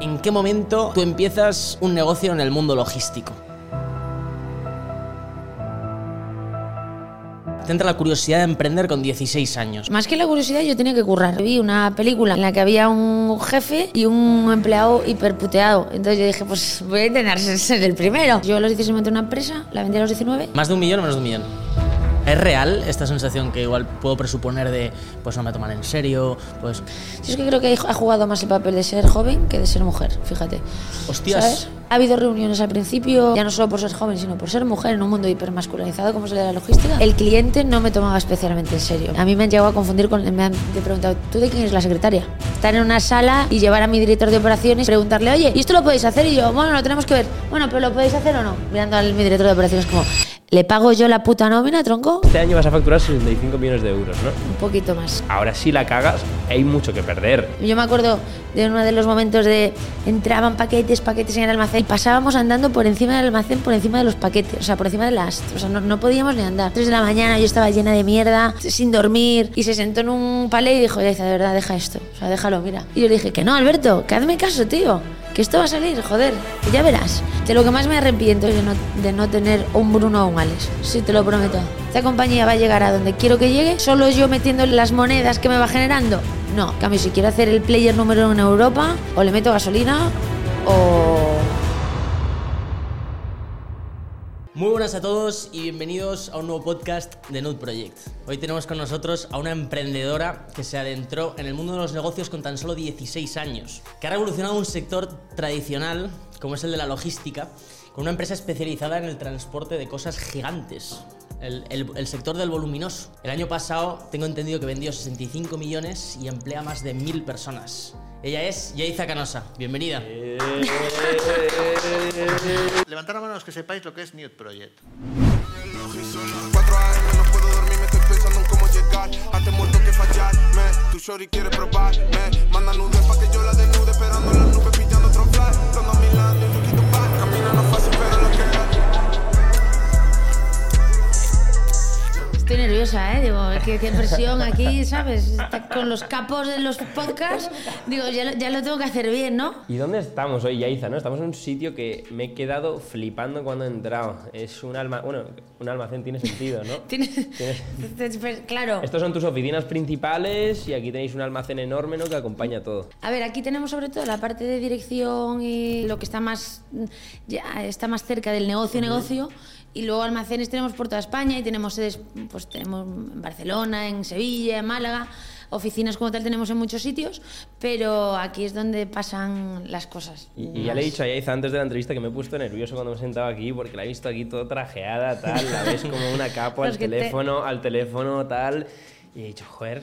¿En qué momento tú empiezas un negocio en el mundo logístico? Te entra la curiosidad de emprender con 16 años. Más que la curiosidad, yo tenía que currar. Vi una película en la que había un jefe y un empleado hiperputeado. Entonces yo dije, pues voy a intentar ser el primero. Yo a los 16 monté una empresa, la vendí a los 19. ¿Más de un millón o menos de un millón? ¿Es real esta sensación que igual puedo presuponer de, pues no me toman en serio? Pues, Yo es que creo que ha jugado más el papel de ser joven que de ser mujer, fíjate. hostias. ¿Sabes? Ha habido reuniones al principio, ya no solo por ser joven, sino por ser mujer en un mundo hipermasculinizado como es la logística. El cliente no me tomaba especialmente en serio. A mí me han llegado a confundir con. Me han preguntado, ¿tú de quién es la secretaria? Estar en una sala y llevar a mi director de operaciones y preguntarle, oye, ¿y esto lo podéis hacer? Y yo, bueno, lo tenemos que ver. Bueno, pero ¿lo podéis hacer o no? Mirando al mi director de operaciones como, ¿le pago yo la puta nómina, tronco? Este año vas a facturar 65 millones de euros, ¿no? Un poquito más. Ahora si la cagas, hay mucho que perder. Yo me acuerdo de uno de los momentos de entraban paquetes, paquetes en el almacén y pasábamos andando por encima del almacén, por encima de los paquetes, o sea, por encima de las... O sea, no, no podíamos ni andar. Tres de la mañana yo estaba llena de mierda, sin dormir, y se sentó en un palé y dijo, ya de verdad, deja esto, o sea, déjalo, mira. Y yo le dije, que no, Alberto, que hazme caso, tío, esto va a salir, joder, ya verás. De lo que más me arrepiento es de no, de no tener un Bruno o un Alex, sí, te lo prometo. Esta compañía va a llegar a donde quiero que llegue, solo yo metiendo las monedas que me va generando. No, cambio, si quiero hacer el player número uno en Europa, o le meto gasolina o... Muy buenas a todos y bienvenidos a un nuevo podcast de Node Project. Hoy tenemos con nosotros a una emprendedora que se adentró en el mundo de los negocios con tan solo 16 años, que ha revolucionado un sector tradicional como es el de la logística, con una empresa especializada en el transporte de cosas gigantes. El, el- sector del voluminoso. El año pasado tengo entendido que vendió 65 millones y emplea más de mil personas. Ella es Yaiza Canosa. Bienvenida. Levantad la mano los que sepáis lo que es Nude Project. 4 AM no puedo dormir, me estoy pensando en cómo llegar. Antes muerto que fallarme. Tu shorty quiere probarme. Manda nudes pa' que yo Digo, qué, presión aquí, ¿sabes? Con los capos de los podcasts. Digo, ya ya lo tengo que hacer bien, ¿no? ¿Y dónde estamos hoy, Yaiza? ¿no? Estamos en un sitio que me he quedado flipando cuando he entrado. Es un alma... Bueno, un almacén tiene sentido, ¿no? Tienes... Claro. Estos son tus oficinas principales y aquí tenéis un almacén enorme, ¿no? Que acompaña todo. A ver, aquí tenemos sobre todo la parte de dirección y lo que está más, ya está más cerca del negocio-negocio. Y luego almacenes tenemos por toda España y tenemos sedes, pues tenemos en Barcelona, en Sevilla, en Málaga. Oficinas como tal tenemos en muchos sitios, pero aquí es donde pasan las cosas. Y, y ya le he dicho a Yaiza antes de la entrevista que me he puesto nervioso cuando me he sentado aquí porque la he visto aquí todo trajeada, tal. La ves como una capa al que te- teléfono, al teléfono, tal. Y he dicho, joder,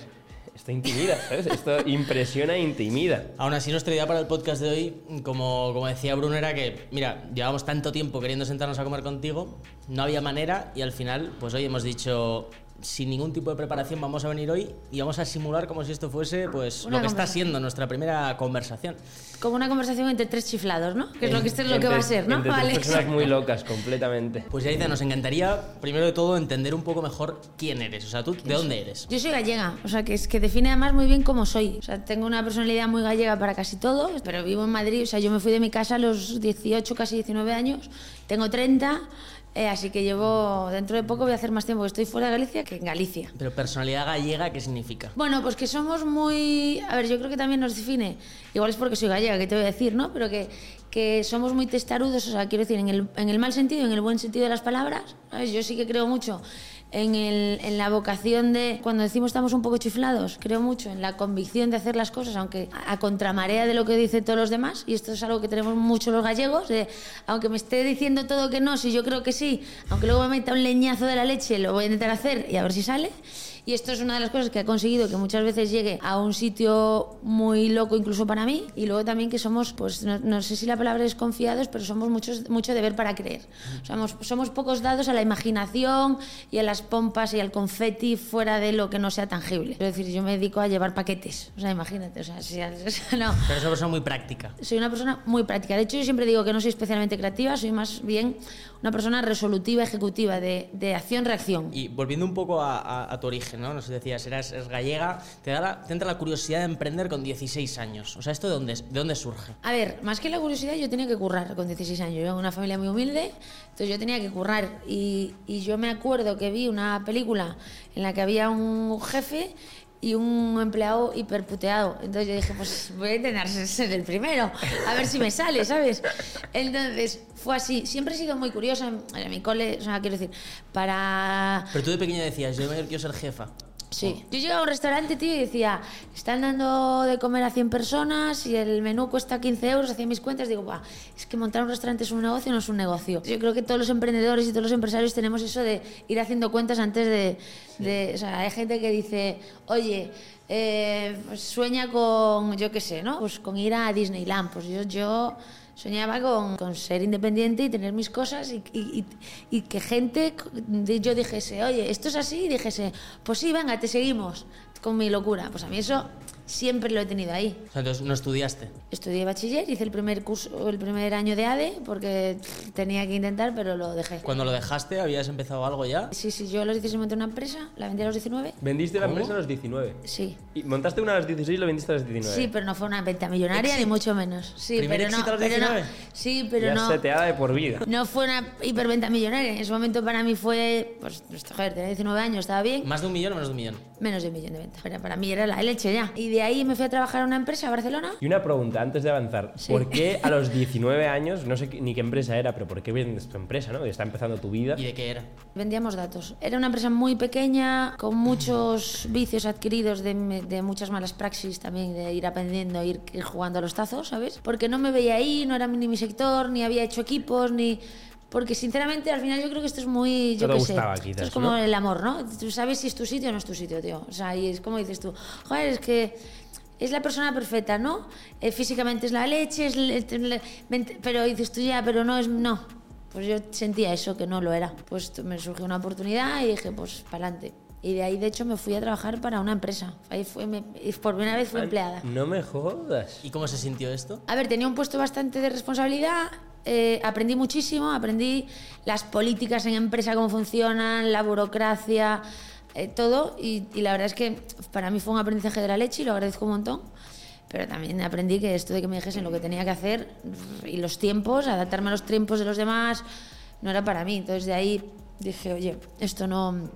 esto intimida, ¿sabes? Esto impresiona e intimida. Aún así, nuestra idea para el podcast de hoy, como, como decía Bruno, era que, mira, llevamos tanto tiempo queriendo sentarnos a comer contigo, no había manera y al final, pues hoy hemos dicho, sin ningún tipo de preparación, vamos a venir hoy y vamos a simular como si esto fuese, pues, Una lo que está siendo nuestra primera conversación. Como una conversación entre tres chiflados, ¿no? Que es lo que, esto es lo que va a ser, ¿no? entre tres personas muy locas, completamente. Pues Yaita, nos encantaría, primero de todo, entender un poco mejor quién eres. O sea, tú, ¿de dónde eres? Yo soy gallega, o sea, que es que define además muy bien cómo soy. O sea, tengo una personalidad muy gallega para casi todo, pero vivo en Madrid, o sea, yo me fui de mi casa a los 18, casi 19 años, tengo 30, eh, así que llevo, dentro de poco voy a hacer más tiempo que estoy fuera de Galicia que en Galicia. Pero personalidad gallega, ¿qué significa? Bueno, pues que somos muy... A ver, yo creo que también nos define, igual es porque soy gallega, que te voy a decir, ¿no? Pero que, que somos muy testarudos, o sea, quiero decir, en el, en el mal sentido y en el buen sentido de las palabras. ¿sabes? Yo sí que creo mucho en, el, en la vocación de... Cuando decimos estamos un poco chiflados, creo mucho en la convicción de hacer las cosas, aunque a, contramarea de lo que dicen todos los demás, y esto es algo que tenemos mucho los gallegos, de, aunque me esté diciendo todo que no, si yo creo que sí, aunque luego me meta un leñazo de la leche, lo voy a intentar hacer y a ver si sale. Y esto es una de las cosas que ha conseguido que muchas veces llegue a un sitio muy loco incluso para mí. Y luego también que somos, pues no, no sé si la palabra es confiados, pero somos muchos, mucho de ver para creer. Somos, somos pocos dados a la imaginación y a las pompas y al confeti fuera de lo que no sea tangible. Es decir, yo me dedico a llevar paquetes. O sea, imagínate. O sea, si- o sea, no. Pero es una persona muy práctica. Soy una persona muy práctica. De hecho, yo siempre digo que no soy especialmente creativa, soy más bien una persona resolutiva, ejecutiva, de, de acción-reacción. Y volviendo un poco a, a- a tu origen, ¿no? Nos decías, eras, eres gallega, te, da la- te entra la curiosidad de emprender con 16 años. O sea, ¿esto de dónde, de dónde surge? A ver, más que la curiosidad, yo tenía que currar con 16 años. Yo vengo de una familia muy humilde, entonces yo tenía que currar. Y, y yo me acuerdo que vi una película en la que había un jefe y un empleado hiperputeado. Entonces yo dije, pues voy a intentar ser- el primero, a ver si me sale, ¿sabes? Entonces fue así. Siempre he sido muy curiosa en, en mi cole, o sea, quiero decir, para Pero tú de pequeña decías, yo de mayor quiero ser jefa. Sí. Yo llegaba a un restaurante, tío, y decía, están dando de comer a 100 personas y el menú cuesta 15 euros, hacía mis cuentas, digo, Buah, es que montar un restaurante es un negocio, no es un negocio. Yo creo que todos los emprendedores y todos los empresarios tenemos eso de ir haciendo cuentas antes de... de- o sea, hay gente que dice, oye, eh, sueña con, yo qué sé, ¿no? Pues con ir a Disneyland. Pues yo... yo Soñaba con, ser independiente y tener mis cosas y, y- que gente, yo dijese, oye, esto es así, y dijese, pues sí, venga, te seguimos con mi locura. Pues a mí eso siempre lo he tenido ahí. O sea, entonces no estudiaste. Estudié bachiller, hice el primer curso, el primer año de ADE, porque pff, tenía que intentar, pero lo dejé. Cuando lo dejaste, ¿habías empezado algo ya? Sí, sí, yo a los 16 monté una empresa, la vendí a los 19. Vendiste la empresa a los 19. Sí. Y montaste una a los 16 y lo vendiste a los 19. Sí, pero no fue una venta millonaria, ni mucho menos. Sí, ¿Primer pero no, éxito a los pero no. 19? Sí, pero ya no. seteada de por vida. No fue una hiperventa millonaria. En ese momento para mí fue, pues, esto, joder, tenía 19 años, estaba bien. ¿Más de un millón o menos de un millón? Menos de un millón de ventas. Pero para mí era la leche ya. Y de ahí me fui a trabajar a una empresa a Barcelona. Y una pregunta antes de avanzar. Sí. ¿Por qué a los 19 años, no sé ni qué empresa era, pero por qué vendes tu empresa, ¿no? Está empezando tu vida. ¿Y de qué era? Vendíamos datos. Era una empresa muy pequeña, con muchos vicios adquiridos de, de muchas malas praxis también, de ir aprendiendo, ir, ir jugando a los tazos, ¿sabes? Porque no me veía ahí, no era ni mi sector, ni había hecho equipos, ni... Porque sinceramente al final yo creo que esto es muy, yo qué sé, esto quizás, es como ¿no? el amor, ¿no? Tú sabes si es tu sitio o no es tu sitio, tío. O sea, y es como dices tú, joder, es que es la persona perfecta, ¿no? Eh, físicamente es la leche, es le- le- pero dices tú ya, pero no es, no. Pues yo sentía eso, que no lo era. Pues me surgió una oportunidad y dije, pues para adelante. Y de ahí, de hecho, me fui a trabajar para una empresa. Ahí fue, me- por primera vez fui empleada. No me jodas. ¿Y cómo se sintió esto? A ver, tenía un puesto bastante de responsabilidad, eh, aprendí muchísimo, aprendí las políticas en empresa, cómo funcionan, la burocracia, eh, todo, y, y la verdad es que para mí fue un aprendizaje de la leche y lo agradezco un montón. Pero también aprendí que esto de que me dijesen lo que tenía que hacer y los tiempos, adaptarme a los tiempos de los demás, no era para mí. Entonces de ahí dije, oye, esto no,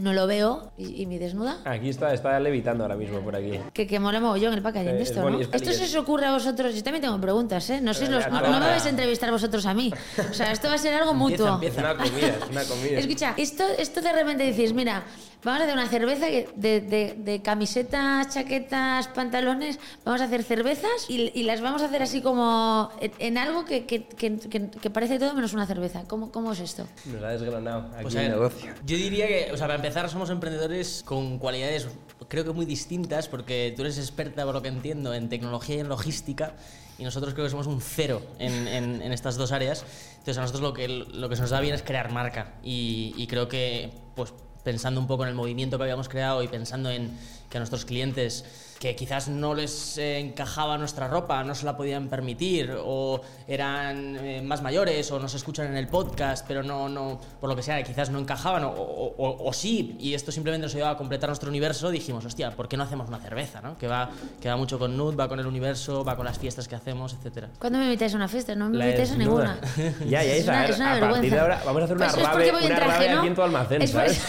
no lo veo y, y mi desnuda. Aquí está, está levitando ahora mismo por aquí. Que, que mola mogollón el packaging Eh, de es esto, ¿no? es Esto se os ocurre a vosotros. Yo también tengo preguntas, ¿eh? No, Eh, los- no, me vais a entrevistar vosotros a mí. O sea, esto va a ser algo mutuo. empieza. Una comida, es una comida. Escucha, esto, esto de repente decís, mira, vamos a hacer una cerveza de, de- de camisetas, chaquetas, pantalones, vamos a hacer cervezas y, y las vamos a hacer así como en, en algo que, que- que- que- que parece todo menos una cerveza. ¿Cómo, cómo es esto? Nos ha desgranado aquí Pues a ver, negocio. yo diría que, o sea, para empezar, somos emprendedores con cualidades, creo que muy distintas, porque tú eres experta, por lo que entiendo, en tecnología y en logística, y nosotros creo que somos un cero en, en- en estas dos áreas. Entonces, a nosotros lo que, lo que se nos da bien es crear marca, y, y creo que, pues, pensando un poco en el movimiento que habíamos creado y pensando en que a nuestros clientes que quizás no les eh, encajaba nuestra ropa, no se la podían permitir, o eran eh, más mayores, o nos escuchan en el podcast, pero no, no, por lo que sea, quizás no encajaban, o, o- o- o sí, y esto simplemente nos ayudaba a completar nuestro universo, dijimos, hostia, ¿por qué no hacemos una cerveza? ¿no? Que, va, que va mucho con Nud, va con el universo, va con las fiestas que hacemos, etcétera. ¿Cuándo me invitáis a una fiesta? No me La invitáis a ninguna. Ya, ya, es una, a ver, es una a vergüenza. partir de ahora vamos a hacer una Pues rave- porque voy en una traje, rave ¿no? aquí en tu almacén, ¿sabes?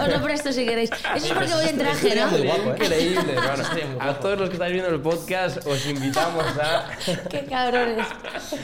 Os lo presto si queréis. Eso es porque voy en traje, ¿no? guapo, ¿eh? Increíble, hermano. A todos los que estáis viendo el podcast, os invitamos a. Qué cabrones.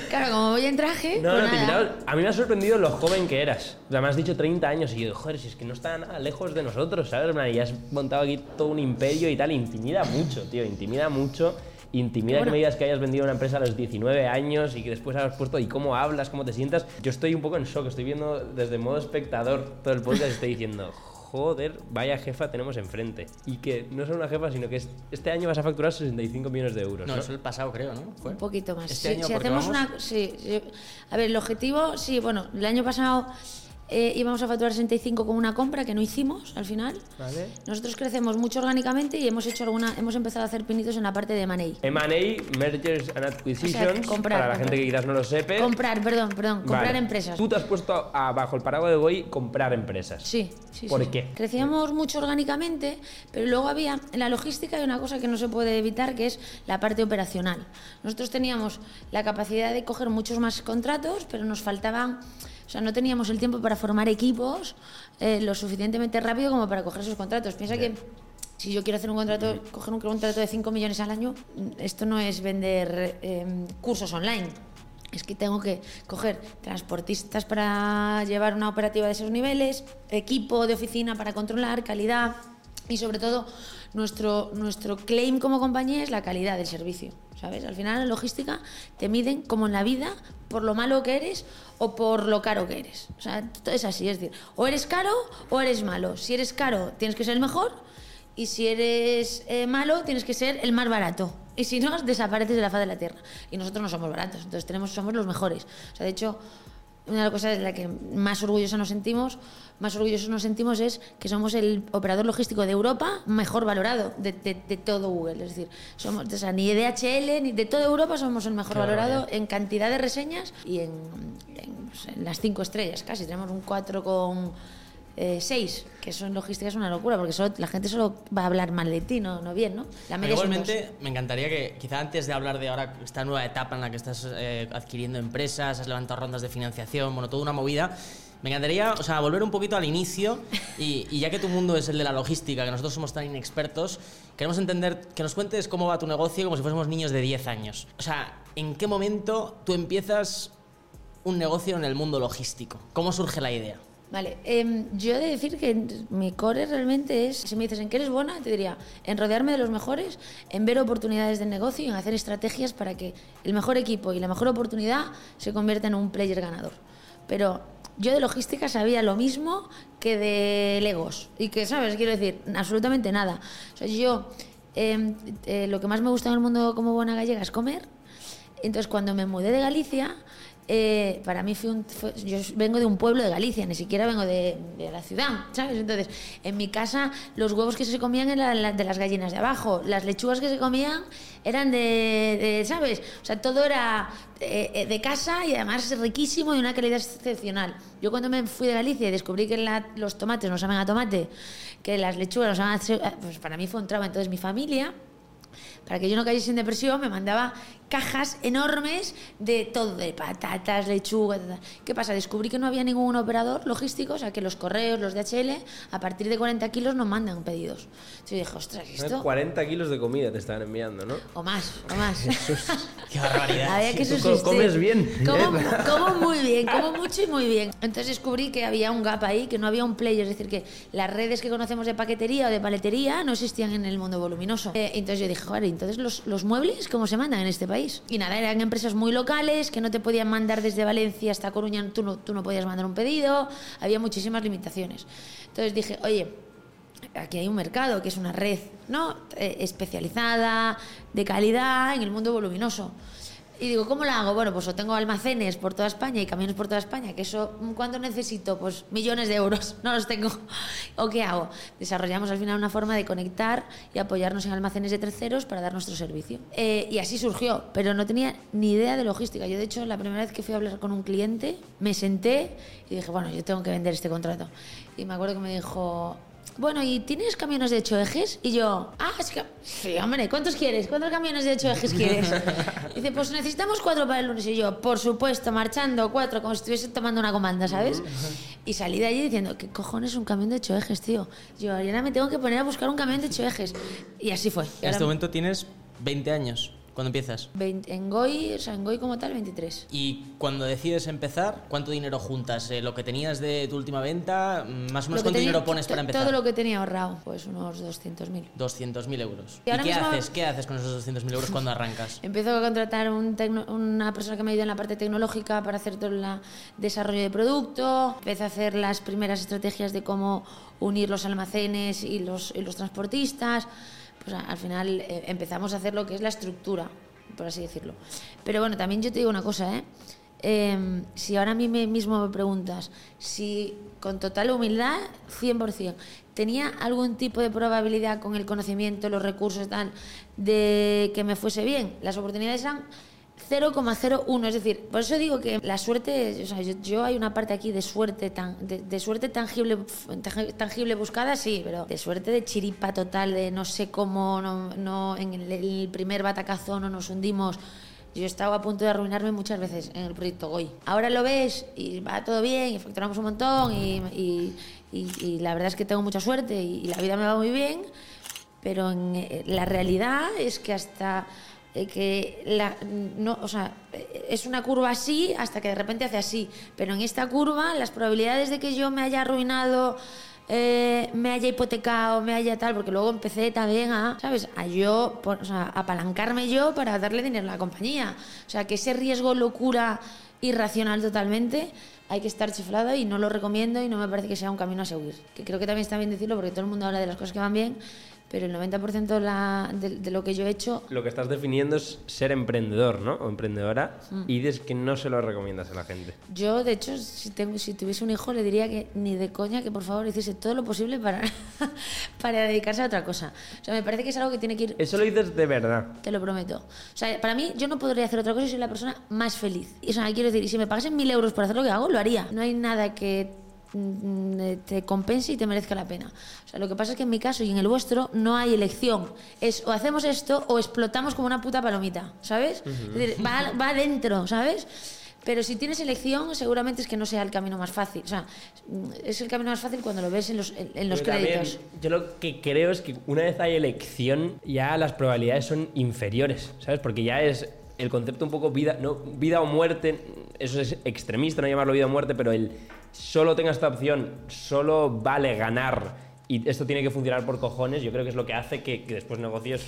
Claro, como voy en traje. No, pues no, te nada. invitamos. A mí me ha sorprendido lo joven que eras. O sea, me has dicho 30 años y yo, joder, si es que no está nada lejos de nosotros, ¿sabes? hermano? Y has montado aquí todo un imperio y tal. Intimida mucho, tío, intimida mucho. Intimida que me digas que hayas vendido una empresa a los 19 años y que después has puesto y cómo hablas, cómo te sientas. Yo estoy un poco en shock, estoy viendo desde modo espectador todo el podcast y estoy diciendo, joder, vaya jefa tenemos enfrente. Y que no solo una jefa, sino que es- este año vas a facturar 65 millones de euros. No, ¿no? eso el pasado creo, ¿no? ¿Fue? Un poquito más. Este Si- año, si hacemos vamos- una. Sí, sí. A ver, el objetivo, sí, bueno, el año pasado eh, íbamos a facturar 65 con una compra que no hicimos al final. Vale. Nosotros crecemos mucho orgánicamente y hemos hecho alguna, hemos empezado a hacer pinitos en la parte de Money. M&A, Mergers and Acquisitions, comprar, para la gente comprar. que quizás no lo sepa. Comprar, perdón, perdón, comprar Vale. empresas. Tú te has puesto a- bajo el paraguas de Goy comprar empresas. Sí, sí. ¿Por sí. qué? Crecíamos mucho orgánicamente, pero luego había en la logística hay una cosa que no se puede evitar, que es la parte operacional. Nosotros teníamos la capacidad de coger muchos más contratos, pero nos faltaban, o sea, no teníamos el tiempo para formar equipos eh, lo suficientemente rápido como para coger esos contratos. Piensa que si yo quiero hacer un contrato, coger un contrato de 5 millones al año, esto no es vender eh, cursos online. Es que tengo que coger transportistas para llevar una operativa de esos niveles, equipo de oficina para controlar, calidad y sobre todo nuestro, nuestro claim como compañía es la calidad del servicio. ¿Sabes? Al final en logística te miden como en la vida por lo malo que eres o por lo caro que eres. O sea, todo es así, es decir, o eres caro o eres malo. Si eres caro tienes que ser el mejor y si eres eh, malo, tienes que ser el más barato. Y si no, desapareces de la faz de la tierra. Y nosotros no somos baratos, entonces tenemos, somos los mejores. O sea, de hecho, una de las cosas de la que más orgullosos nos sentimos, más orgullosos nos sentimos es que somos el operador logístico de Europa mejor valorado de, de- de todo Google. Es decir, somos, o sea, ni de DHL ni de toda Europa somos el mejor Qué valorado en cantidad de reseñas y en, en, pues, en las cinco estrellas casi. Tenemos un 4 con eh, 6, que eso en logística es una locura, porque solo, la gente solo va a hablar mal de ti, no, no bien, ¿no? La media igualmente, me encantaría que, quizá antes de hablar de ahora esta nueva etapa en la que estás eh, adquiriendo empresas, has levantado rondas de financiación, bueno, toda una movida, me encantaría, o sea, volver un poquito al inicio y, ya que tu mundo es el de la logística, que nosotros somos tan inexpertos, queremos entender, que nos cuentes cómo va tu negocio como si fuésemos niños de 10 años. O sea, ¿en qué momento tú empiezas un negocio en el mundo logístico? ¿Cómo surge la idea? Vale, em, yo he de decir que mi core realmente es, si me dices en qué eres buena, te diría en rodearme de los mejores, en ver oportunidades de negocio y en hacer estrategias para que el mejor equipo y la mejor oportunidad se convierta en un player ganador. Pero yo de logística sabía lo mismo que de Legos. Y que, ¿sabes? Quiero decir, absolutamente nada. O sea, yo em, eh, lo que más me gusta en el mundo como buena gallega es comer. Entonces, cuando me mudé de Galicia, eh, para mí fue un, yo vengo de un pueblo de Galicia, ni siquiera vengo de, la ciudad, ¿sabes? Entonces, en mi casa los huevos que se comían eran de las gallinas de abajo, las lechugas que se comían eran de, ¿sabes? O sea, todo era eh, de casa y además riquísimo y una calidad excepcional. Yo cuando me fui de Galicia y descubrí que los tomates no saben a tomate, que las lechugas no saben a... Pues para mí fue un trauma. Entonces mi familia para que yo no cayese en depresión, me mandaba cajas enormes de todo, de patatas, lechuga, tal. ¿Qué pasa? Descubrí que no había ningún operador logístico, o sea, que los correos, los DHL, a partir de 40 kilos nos mandan pedidos. Entonces yo dije, ostras, ¿esto? 40 kilos de comida te estaban enviando, ¿no? O más, o más. ¡Qué barbaridad! Había que Tú comes bien. Como, mu- como muy bien, como mucho y muy bien. Entonces descubrí que había un gap ahí, que no había un player, es decir, que las redes que conocemos de paquetería o de paletería no existían en el mundo voluminoso. Eh, entonces yo dije, joder, entonces los, los muebles, ¿cómo se mandan en este país? Y nada, eran empresas muy locales que no te podían mandar desde Valencia hasta Coruña, tú no, tú no podías mandar un pedido, había muchísimas limitaciones. Entonces dije, oye, aquí hay un mercado que es una red ¿no? Eh, especializada, de calidad en el mundo voluminoso. Y digo, ¿cómo la hago? Bueno, pues o tengo almacenes por toda España y camiones por toda España, que eso, ¿cuánto necesito? Pues millones de euros, no los tengo. ¿O qué hago? Desarrollamos al final una forma de conectar y apoyarnos en almacenes de terceros para dar nuestro servicio. Eh, y así surgió, pero no tenía ni idea de logística. Yo, de hecho, la primera vez que fui a hablar con un cliente, me senté y dije, bueno, yo tengo que vender este contrato. Y me acuerdo que me dijo, bueno, ¿y tienes camiones de 8 ejes? Y yo, ah, es que, sí, hombre, ¿cuántos quieres? ¿Cuántos camiones de 8 ejes quieres? Y dice, pues necesitamos cuatro para el lunes. Y yo, por supuesto, marchando cuatro, como si estuviese tomando una comanda, ¿sabes? Y salí de allí diciendo, ¿qué cojones un camión de 8 ejes, tío? Yo, ahora me tengo que poner a buscar un camión de 8 ejes. Y así fue. Y En ahora este momento tienes 20 años cuando empiezas. 20 en Goy, o sea, en Goy como tal, 23. Y cuando decides empezar, ¿cuánto dinero juntas? Eh, ¿Lo que tenías de tu última venta? Mm, ¿Más o menos cuánto dinero pones to- para empezar? Todo lo que tenía ahorrado, pues unos 200.000. 200.000 euros. Y ¿Y, ahora qué haces? ¿Qué haces con esos 200.000 euros cuando arrancas? Empiezo a contratar una persona que me ayude en la parte tecnológica para hacer todo el desarrollo de producto. Empecé a hacer las primeras estrategias de cómo unir los almacenes y los, y los transportistas. Pues a- al final eh, empezamos a hacer lo que es la estructura, por así decirlo. Pero bueno, también yo te digo una cosa, ¿eh? eh, si ahora a mí mismo me preguntas si con total humildad, 100%, tenía algún tipo de probabilidad con el conocimiento, los recursos, tal, de que me fuese bien, las oportunidades eran 0,01, es decir, por eso digo que la suerte, o sea, yo, hay una parte aquí de suerte tan, de, suerte tangible, tangible buscada, sí, pero de suerte de chiripa total, de no sé cómo, no, en el, primer batacazo no nos hundimos. Yo estaba a punto de arruinarme muchas veces en el proyecto Goy. Ahora lo ves y va todo bien y facturamos un montón y, y- la verdad es que tengo mucha suerte y, la vida me va muy bien, pero eh, la realidad es que hasta eh, que la, no, o sea, es una curva así hasta que de repente hace así, pero en esta curva las probabilidades de que yo me haya arruinado eh, me haya hipotecado, me haya tal, porque luego empecé también a, ¿sabes? A yo, o sea, apalancarme yo para darle dinero a la compañía. O sea, que ese riesgo, locura irracional totalmente, hay que estar chiflado y no lo recomiendo y no me parece que sea un camino a seguir. Que creo que también está bien decirlo porque todo el mundo habla de las cosas que van bien, pero el 90% de, la- de- de lo que yo he hecho Lo que estás definiendo es ser emprendedor, ¿no? O emprendedora. Y dices que no se lo recomiendas a la gente. Yo, de hecho, si, tengo, si tuviese un hijo, le diría que ni de coña que por favor hiciese todo lo posible para, para dedicarse a otra cosa. O sea, me parece que es algo que tiene que ir, Eso lo dices de verdad. te lo prometo. O sea, para mí, yo no podría hacer otra cosa y soy la persona más feliz. Y, o sea, quiero decir, y si me pagasen mil euros por hacer lo que hago, lo haría. No hay nada que mm, te compense y te merezca la pena. O sea, lo que pasa es que en mi caso y en el vuestro no hay elección. Es o hacemos esto o explotamos como una puta palomita, ¿sabes? Decir, va, va adentro, ¿sabes? Pero si tienes elección, seguramente es que no sea el camino más fácil. O sea, mm, es el camino más fácil cuando lo ves en los, en, en los Pero también, créditos. yo lo que creo es que una vez hay elección, ya las probabilidades son inferiores, ¿sabes? Porque ya es el concepto un poco vida, no, vida o muerte, eso es extremista, no llamarlo vida o muerte, pero el solo tenga esta opción, solo vale ganar y esto tiene que funcionar por cojones, yo creo que es lo que hace que, que después negocios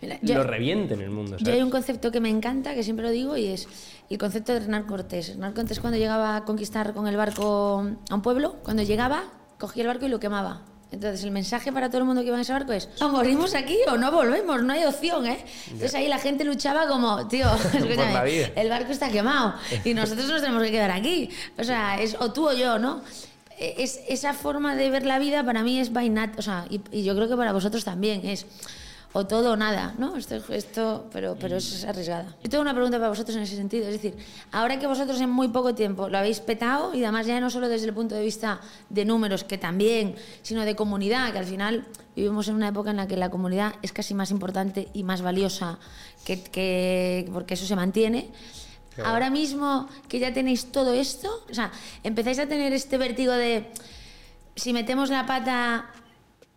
Mira, yo- lo revienten en el mundo, Yo hay un concepto que me encanta, que siempre lo digo, y es el concepto de Hernán Cortés. Hernán Cortés cuando llegaba a conquistar con el barco a un pueblo, cuando llegaba, cogía el barco y lo quemaba. Entonces el mensaje para todo el mundo que iba en ese barco es, o morimos aquí o no volvemos, no hay opción, ¿eh? Entonces ahí la gente luchaba como, tío, escúchame, el barco está quemado y nosotros nos tenemos que quedar aquí. O sea, es o tú o yo, ¿no? Es, esa forma de ver la vida para mí es vainat, o sea, y, y yo creo que para vosotros también es o todo o nada, ¿no? Esto, esto pero, pero es arriesgada. Yo tengo una pregunta para vosotros en ese sentido, es decir, ahora que vosotros en muy poco tiempo lo habéis petado y además ya no solo desde el punto de vista de números, que también, sino de comunidad, que al final vivimos en una época en la que la comunidad es casi más importante y más valiosa que, que porque eso se mantiene. Ahora mismo que ya tenéis todo esto, o sea, empezáis a tener este vértigo de si metemos la pata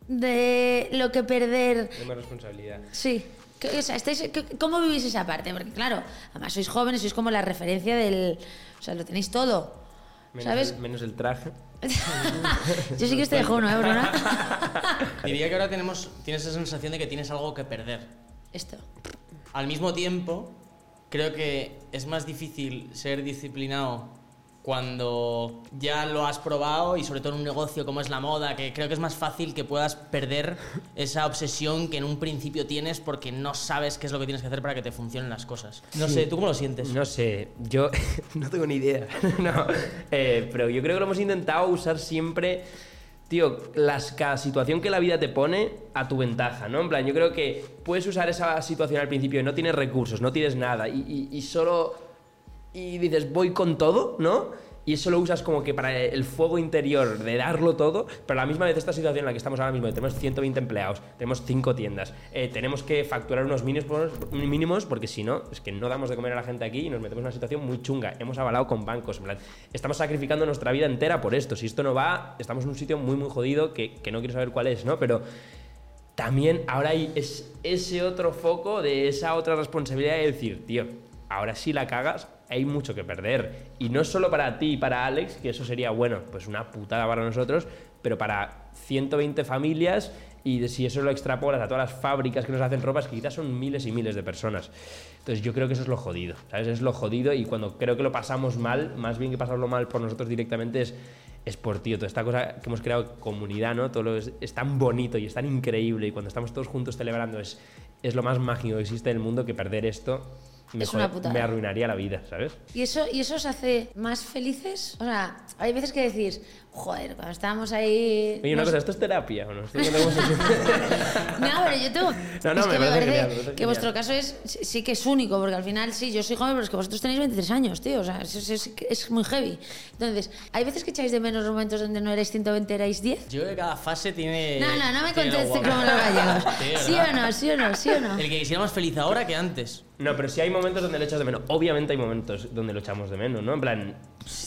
de lo que perder Tenemos responsabilidad. Sí. ¿Qué- o sea, estáis- qué- ¿Cómo vivís esa parte? Porque claro, además sois jóvenes, sois como la referencia del... O sea, lo tenéis todo. Menos, ¿Sabes? El, menos el traje. Yo sí que estoy de joven, ¿eh, Bruna? Diría que ahora tenemos, tienes esa sensación de que tienes algo que perder. Esto. Al mismo tiempo, creo que es más difícil ser disciplinado cuando ya lo has probado y sobre todo en un negocio como es la moda, que creo que es más fácil que puedas perder esa obsesión que en un principio tienes porque no sabes qué es lo que tienes que hacer para que te funcionen las cosas. No sé, ¿tú cómo lo sientes? No sé, yo no tengo ni idea. no, eh, pero yo creo que lo hemos intentado usar siempre, tío, las, cada situación que la vida te pone a tu ventaja, ¿no? En plan, yo creo que puedes usar esa situación al principio y no tienes recursos, no tienes nada y, y- y solo... Y dices, voy con todo, ¿no? Y eso lo usas como que para el fuego interior de darlo todo, pero a la misma vez esta situación en la que estamos ahora mismo, tenemos 120 empleados, tenemos 5 tiendas, eh, tenemos que facturar unos mínimos, porque si no, es que no damos de comer a la gente aquí y nos metemos en una situación muy chunga. Hemos avalado con bancos, en plan, estamos sacrificando nuestra vida entera por esto. Si esto no va, estamos en un sitio muy, muy jodido que, que no quiero saber cuál es, ¿no? Pero también ahora hay es, ese otro foco de esa otra responsabilidad de decir, tío, ahora si la cagas, hay mucho que perder. Y no solo para ti y para Alex, que eso sería, bueno, pues una putada para nosotros, pero para 120 familias y si eso lo extrapolas a todas las fábricas que nos hacen ropas, que quizás son miles y miles de personas. Entonces yo creo que eso es lo jodido, ¿sabes? Es lo jodido y cuando creo que lo pasamos mal, más bien que pasarlo mal por nosotros directamente es, es por tío, toda esta cosa que hemos creado comunidad, ¿no? Todo lo es, es tan bonito y es tan increíble y cuando estamos todos juntos celebrando es, es lo más mágico que existe en el mundo que perder esto me, Es una putada. me arruinaría la vida, ¿sabes? ¿Y eso, ¿Y eso os hace más felices? O sea, hay veces que decís, joder, cuando estábamos ahí... Oye, una nos- cosa, ¿esto es terapia o no? No pero yo tengo. No, no, es me que me parece genial, me parece que genial. vuestro caso es sí sí que es único, porque al final sí, yo soy joven, pero es que vosotros tenéis 23 años, tío. O sea, es, es- es- es muy heavy. Entonces, ¿hay veces que echáis de menos los momentos donde no erais 120, erais 10? Yo creo que cada fase tiene. No, no, no me conteste como los gallegos. Sí, ¿Sí ¿verdad? o no? ¿Sí o no? ¿Sí o no? El que quisiera más feliz ahora que antes. No, pero sí hay momentos donde lo echas de menos. Obviamente hay momentos donde lo echamos de menos, ¿no? En plan,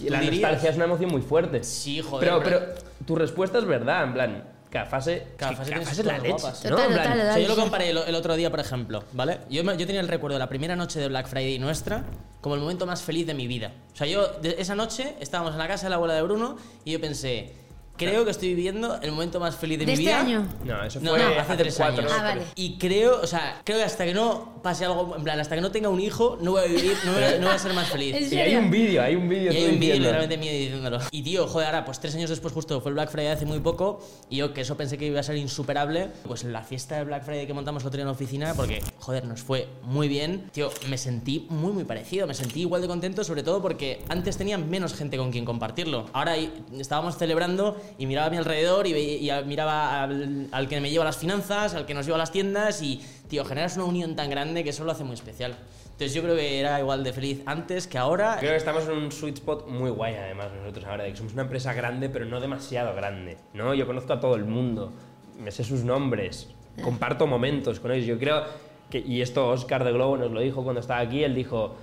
la dirías? nostalgia es una emoción muy fuerte. Sí, joder, Pero, pero- pero tu respuesta es verdad, en plan, cada fase, Cada es fase cada fase es la leche, guapas. ¿no? Total, En plan, total, O sea, yo lo comparé el, el otro día, por ejemplo, ¿vale? Yo, me- yo tenía el recuerdo de la primera noche de Black Friday nuestra como el momento más feliz de mi vida. O sea, yo de- esa noche estábamos en la casa de la abuela de Bruno y yo pensé, creo que estoy viviendo el momento más feliz de, ¿De mi este vida. año? No, eso fue no, hace, hace tres cuatro. años. Ah, vale. Y creo, o sea, creo que hasta que no pase algo, en plan, hasta que no tenga un hijo, no voy a vivir, no voy a, no voy a ser más feliz. ¿En Y hay un vídeo, hay un vídeo Y hay un vídeo literalmente mío diciéndolo. Y tío, joder, ahora, pues tres años después justo fue el Black Friday hace muy poco y yo que eso pensé que iba a ser insuperable, pues en la fiesta de Black Friday que montamos el otro día en la oficina, porque, joder, nos fue muy bien, tío, me sentí muy, muy parecido, me sentí igual de contento, sobre todo porque antes tenía menos gente con quien compartirlo. Ahora estábamos celebrando y miraba a mi alrededor y, y miraba al, al que me lleva las finanzas, al que nos lleva a las tiendas y, tío, generas una unión tan grande que eso lo hace muy especial. Entonces yo creo que era igual de feliz antes que ahora. Creo que estamos en un sweet spot muy guay además nosotros ahora, de que somos una empresa grande pero no demasiado grande, ¿no? Yo conozco a todo el mundo, me sé sus nombres, comparto momentos con ellos. Yo creo que, y esto Oscar de Globo nos lo dijo cuando estaba aquí, él dijo,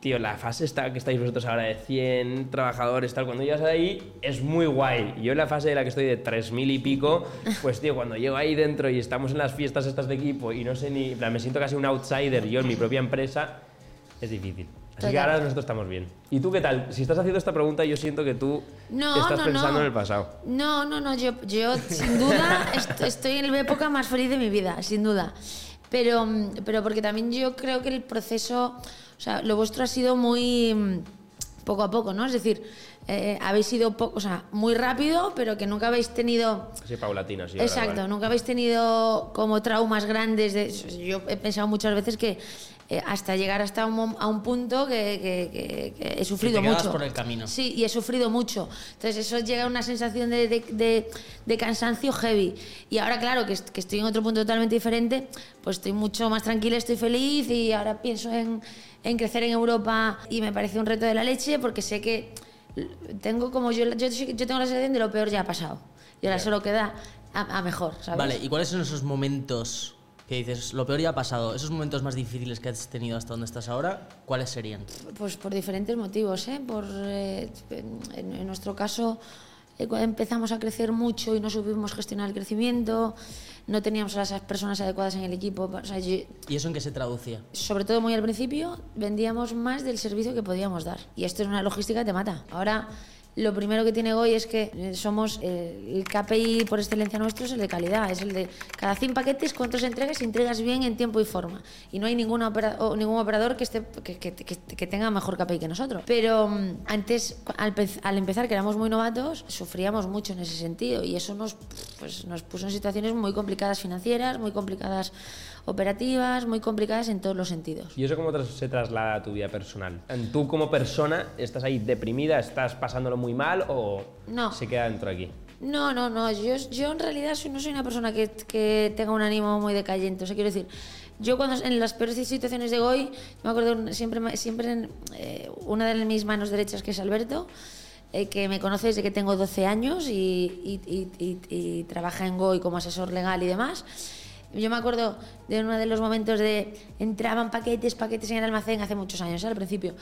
tío, la fase está que estáis vosotros ahora de 100 trabajadores, tal, cuando llegas ahí es muy guay. Yo en la fase de la que estoy de 3.000 y pico, pues tío, cuando llego ahí dentro y estamos en las fiestas estas de equipo y no sé ni, plan, me siento casi un outsider yo en mi propia empresa, es difícil. Así que ahora nosotros estamos bien. ¿Y tú qué tal? Si estás haciendo esta pregunta, yo siento que tú No, estás no, pensando no. en el pasado. No, no, no, yo, yo sin duda est- estoy en la época más feliz de mi vida, sin duda. Pero, mm, pero porque también yo creo que el proceso, o sea, lo vuestro ha sido muy mm, poco a poco, ¿no? Es decir, eh, habéis ido poco, o sea, muy rápido, pero que nunca habéis tenido Así paulatino, sí. Exacto, gradual. nunca habéis tenido como traumas grandes. De, yo he pensado muchas veces que eh, hasta llegar hasta un, a un punto que, que- que- he sufrido te mucho. por el camino. Sí, y he sufrido mucho. Entonces eso llega a una sensación de, de- de- de cansancio heavy. Y ahora, claro, que, que estoy en otro punto totalmente diferente, pues estoy mucho más tranquila, estoy feliz y ahora pienso en, en crecer en Europa y me parece un reto de la leche porque sé que tengo como yo, yo, yo tengo la sensación de lo peor ya ha pasado. Y ahora solo queda a, a mejor, ¿sabes? Vale, ¿y cuáles son esos momentos que dices, lo peor ya ha pasado? Esos momentos más difíciles que has tenido hasta donde estás ahora, ¿cuáles serían? Pues por diferentes motivos, ¿eh? Por, eh, en, en nuestro caso, eh, empezamos a crecer mucho y no supimos gestionar el crecimiento, no teníamos a las personas adecuadas en el equipo. O sea, yo- ¿Y eso en qué se traducía? sobre todo muy al principio, vendíamos más del servicio que podíamos dar. Y esto es una logística que te mata. Ahora, lo primero que tiene Goy es que eh, somos eh, el KPI por excelencia nuestro es el de calidad, es el de cada 100 paquetes cuántos entregas y entregas bien en tiempo y forma. Y no hay ninguna opera- o ningún operador que, esté, que, que- que- que tenga mejor KPI que nosotros. Pero mm, antes, al, al empezar, que éramos muy novatos, sufríamos mucho en ese sentido y eso nos, pues, nos puso en situaciones muy complicadas financieras, muy complicadas operativas, muy complicadas en todos los sentidos. ¿Y eso cómo tras- se traslada a tu vida personal? ¿Tú como persona estás ahí deprimida, estás pasándolo muy mal o No. se queda dentro aquí? No, no, no. Yo, yo en realidad soy- no soy una persona que, que tenga un ánimo muy decayente. O sea, quiero decir, yo cuando en las peores situaciones de Goy, me acuerdo siempre, siempre en, eh, una de mis manos derechas, que es Alberto, eh, que me conoce desde que tengo 12 años y, y- y- y- trabaja en Goy como asesor legal y demás. Yo me acuerdo de uno de los momentos de entraban paquetes, paquetes en el almacén hace muchos años, ¿eh? al principio,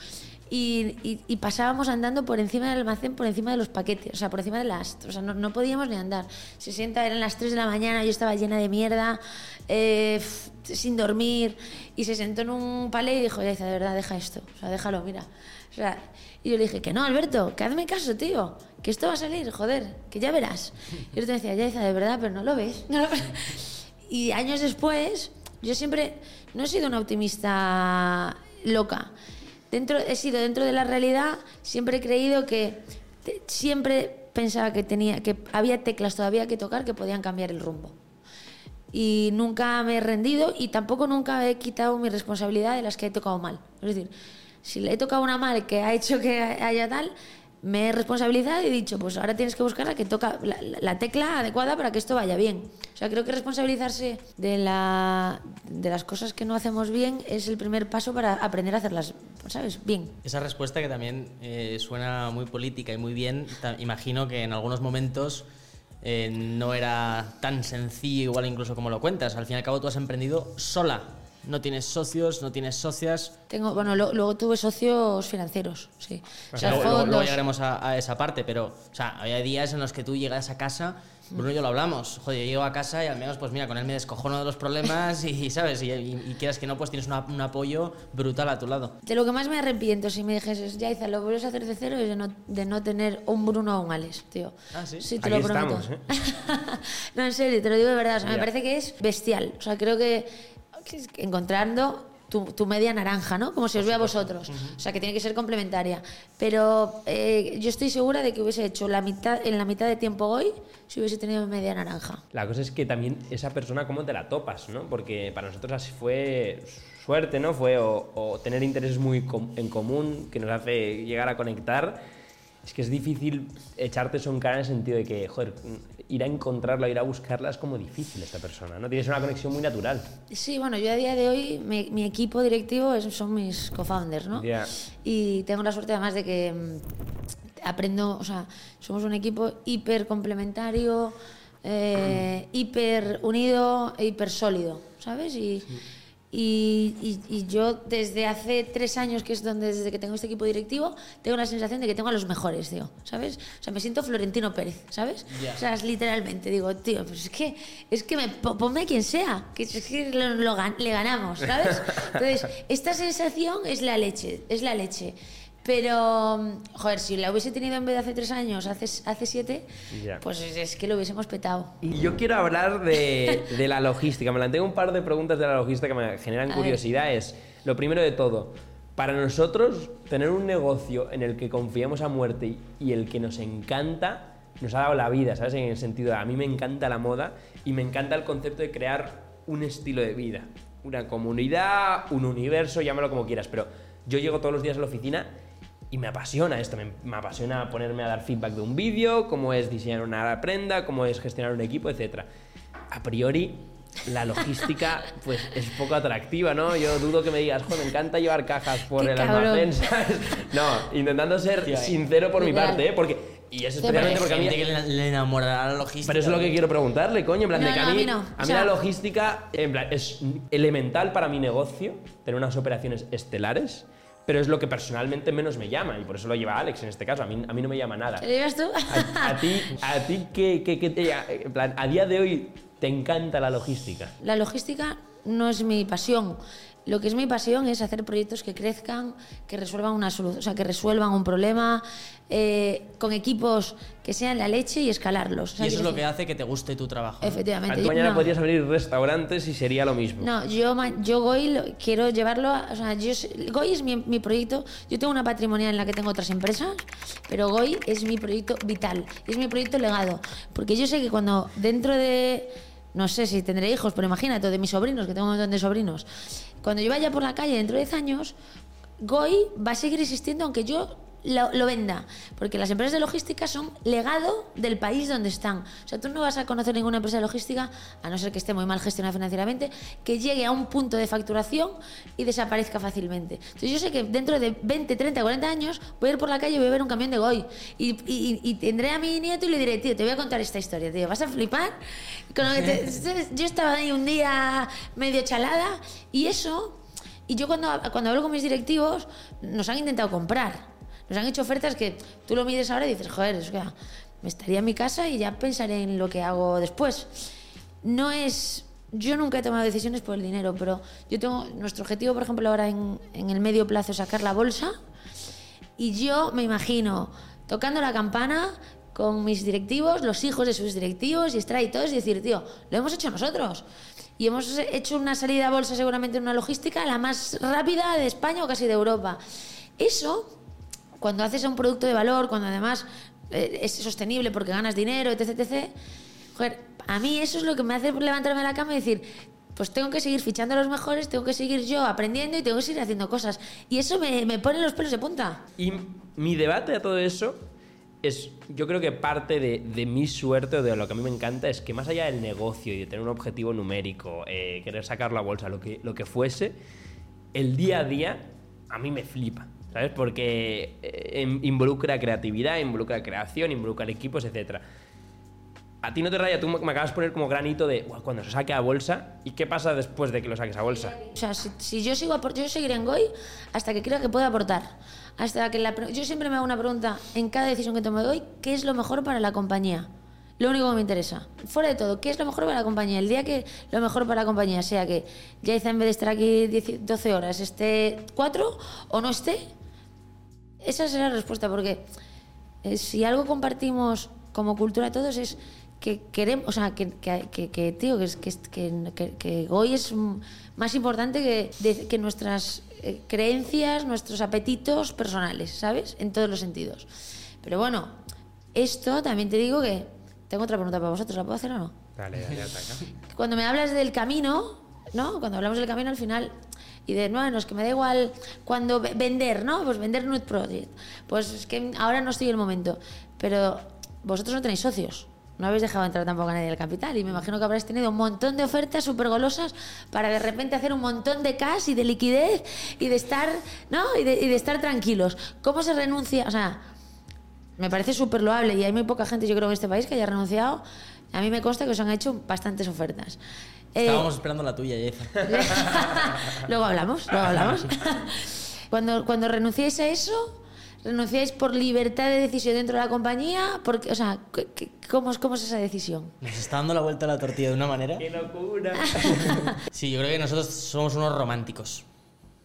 y, pasábamos andando por encima del almacén, por encima de los paquetes, o sea, por encima de las... O sea, no, no podíamos ni andar. Se sienta, eran las 3 de la mañana, yo estaba llena de mierda, eh, sin dormir, y se sentó en un palé y dijo, ya, de verdad, deja esto, o sea, déjalo, mira. O sea, y yo le dije, que no, Alberto, que hazme caso, tío, que esto va a salir, joder, que ya verás. Y él me decía, ya, de verdad, pero no lo ves. No lo ves". Y años después, yo siempre no he sido una optimista loca. Dentro, he sido dentro de la realidad, siempre he creído que siempre pensaba que tenía que había teclas todavía que tocar que podían cambiar el rumbo. y nunca me he rendido y tampoco nunca he quitado mi responsabilidad de las que he tocado mal. Es decir, si le he tocado una mal que ha hecho que haya tal, me he responsabilizado y he dicho, pues ahora tienes que buscar la que toca la, la tecla adecuada para que esto vaya bien. O sea, creo que responsabilizarse de, la, de las cosas que no hacemos bien es el primer paso para aprender a hacerlas, ¿sabes? Bien. Esa respuesta que también eh, suena muy política y muy bien, imagino que en algunos momentos eh, no era tan sencillo, igual incluso como lo cuentas. Al fin y al cabo tú has emprendido sola. No tienes socios, no tienes socias. Tengo, bueno, lo- luego tuve socios financieros, sí. O sea, luego, luego- luego fondos. llegaremos a, a esa parte, pero o sea, había días en los que tú llegas a casa, Bruno y yo lo hablamos. Joder, yo llego a casa y al menos, pues mira, con él me descojono de los problemas y, ¿sabes? Y, y- y quieras que no, pues tienes una- un apoyo brutal a tu lado. De lo que más me arrepiento, si me dijeses, ya Iza, lo vuelves a hacer de cero, es de no, de no tener un Bruno o un Alex, tío. Ah, ¿sí? te Aquí lo prometo. estamos, ¿eh? no, en serio, te lo digo de verdad. O sea, me parece que es bestial. O sea, creo que encontrando tu, tu media naranja, ¿no? Como si os veo a vosotros. O sea, que tiene que ser complementaria. Pero eh, yo estoy segura de que hubiese hecho la mitad, en la mitad de tiempo hoy si hubiese tenido media naranja. La cosa es que también esa persona, ¿cómo te la topas, no? Porque para nosotros así fue suerte, ¿no? Fue o, o tener intereses muy com- en común que nos hace llegar a conectar. Es que es difícil echarte eso en cara en el sentido de que, joder, ir a encontrarla, ir a buscarla es como difícil esta persona, ¿no? Tienes una conexión muy natural. Sí, bueno, yo a día de hoy, mi, mi equipo directivo es- son mis co-founders, ¿no? Ya. Y tengo la suerte además de que mm, aprendo, o sea, somos un equipo hiper complementario, eh, hiper unido e hiper sólido, ¿sabes? Y, y, y- y yo desde hace tres años, que es donde desde que tengo este equipo directivo, tengo la sensación de que tengo a los mejores, tío, ¿sabes? O sea, me siento Florentino Pérez, ¿sabes? Ya. O sea, es literalmente, digo, tío, pues es que, es que me, po- ponme a quien sea, que es que lo, lo le ganamos, ¿sabes? Entonces, esta sensación es la leche, es la leche. Pero, joder, si la hubiese tenido en vez de hace tres años, hace, hace siete, Ya. pues es, que lo hubiésemos petado. Y yo quiero hablar de, de la logística. Me planteé un par de preguntas de la logística que me generan A curiosidad. Es, lo primero de todo, para nosotros, tener un negocio en el que confiamos a muerte y, y el que nos encanta, nos ha dado la vida, ¿sabes? En el sentido de, a mí me encanta la moda y me encanta el concepto de crear un estilo de vida. Una comunidad, un universo, llámalo como quieras. Pero yo llego todos los días a la oficina y me apasiona esto, me, me apasiona ponerme a dar feedback de un vídeo, cómo es diseñar una prenda, cómo es gestionar un equipo, etc. A priori, la logística pues es poco atractiva, ¿no? Yo dudo que me digas, joder, me encanta llevar cajas por Qué el cabrón. almacén, ¿sabes? No, intentando ser Tío, eh. sincero por mi parte, ¿eh? Porque, y es Sí, especialmente porque a mí... que le, enamorará la logística. Pero eso es lo que quiero preguntarle, coño. En plan, No, de que no, a a mí, no. a O mí sea- la logística en plan, es elemental para mi negocio, tener unas operaciones estelares, pero es lo que personalmente menos me llama y por eso lo lleva Alex en este caso. A mí, a mí no me llama nada. ¿Te lo llevas tú? A, a ti, a ti ¿qué, qué- qué te, en plan, a día de hoy te encanta la logística. La logística no es mi pasión. Lo que es mi pasión es hacer proyectos que crezcan, que resuelvan una solución, o sea, que resuelvan un problema eh, con equipos que sean la leche y escalarlos. O sea, Y eso es lo que hace que te guste tu trabajo. Efectivamente. A yo- mañana no. podrías abrir restaurantes y sería lo mismo. No, yo, ma- yo Goy quiero llevarlo, a- o sea, yo, Goy es mi, mi proyecto, yo tengo una patrimonial en la que tengo otras empresas, pero Goy es mi proyecto vital, es mi proyecto legado, porque yo sé que cuando dentro de, no sé si tendré hijos, pero imagínate, de mis sobrinos, que tengo un montón de sobrinos, cuando yo vaya por la calle dentro de 10 años, Goy va a seguir existiendo aunque yo lo, lo venda, porque las empresas de logística son legado del país donde están. O sea, tú no vas a conocer ninguna empresa de logística, a no ser que esté muy mal gestionada financieramente, que llegue a un punto de facturación y desaparezca fácilmente. Entonces yo sé que dentro de 20, 30, 40 años voy a ir por la calle y voy a ver un camión de Goy y, y- y tendré a mi nieto y le diré, tío, te voy a contar esta historia, tío, vas a flipar. Con lo que te- yo estaba ahí un día medio chalada y eso y yo cuando, cuando hablo con mis directivos, nos han intentado comprar. Nos han hecho ofertas que tú lo mides ahora y dices, joder, es que me estaría en mi casa y ya pensaré en lo que hago después. No es... Yo nunca he tomado decisiones por el dinero, pero yo tengo... Nuestro objetivo, por ejemplo, ahora en, en el medio plazo es sacar la bolsa y yo me imagino tocando la campana con mis directivos, los hijos de sus directivos y estar ahí todos y decir, tío, lo hemos hecho nosotros. Y hemos hecho una salida a bolsa seguramente en una logística la más rápida de España o casi de Europa. Eso, cuando haces un producto de valor, cuando además eh, es sostenible porque ganas dinero, etc., etc., Joder, a mí eso es lo que me hace levantarme de la cama y decir, pues tengo que seguir fichando a los mejores, tengo que seguir yo aprendiendo y tengo que seguir haciendo cosas. Y eso me, me pone los pelos de punta. Y mi debate a todo eso es, yo creo que parte de, de mi suerte o de lo que a mí me encanta es que más allá del negocio y de tener un objetivo numérico, eh, querer sacar la bolsa, lo que, lo que fuese, el día a día a mí me flipa. ¿Sabes? Porque eh, em- involucra creatividad, involucra creación, involucra equipos, etc. A ti no te raya, tú me acabas de poner como granito de "Guau, cuando se saque a bolsa. ¿Y qué pasa después de que lo saques a bolsa? O sea, si, si yo sigo yo seguiré en Goy hasta que creo que pueda aportar. Hasta que la, yo siempre me hago una pregunta en cada decisión que tome Goy, ¿qué es lo mejor para la compañía? Lo único que me interesa. Fuera de todo, ¿qué es lo mejor para la compañía? El día que lo mejor para la compañía sea que Yaiza en vez de estar aquí 10 12 horas esté 4 o no esté, esa será la respuesta, porque eh, si algo compartimos como cultura todos es que queremos, o sea, que, que, que- que, tío, que, es- que, es- hoy es más importante que, de- que nuestras eh, creencias, nuestros apetitos personales, ¿sabes? En todos los sentidos. Pero bueno, esto también te digo que tengo otra pregunta para vosotros, ¿la puedo hacer o no? Dale, dale, ataca. Cuando me hablas del camino, ¿no? Cuando hablamos del camino al final y de, no, no, es que me da igual cuando ve- vender, ¿no? Pues vender Nude Project. Pues es que ahora no estoy el momento. Pero vosotros no tenéis socios. No habéis dejado entrar tampoco a nadie del capital y me imagino que habréis tenido un montón de ofertas súper golosas para de repente hacer un montón de cash y de liquidez y de estar, ¿no? Y de, y de estar tranquilos. ¿Cómo se renuncia? O sea, me parece súper loable y hay muy poca gente, yo creo, en este país que haya renunciado. A mí me consta que os han hecho bastantes ofertas. Eh, Estábamos esperando la tuya, Yeza. luego hablamos, luego hablamos. cuando, cuando renunciáis a eso, ¿renunciáis por libertad de decisión dentro de la compañía? Porque, o sea, ¿qué- qué- ¿cómo, es- ¿cómo es esa decisión? Nos está dando la vuelta a la tortilla de una manera. ¡Qué locura! Sí, yo creo que nosotros somos unos románticos.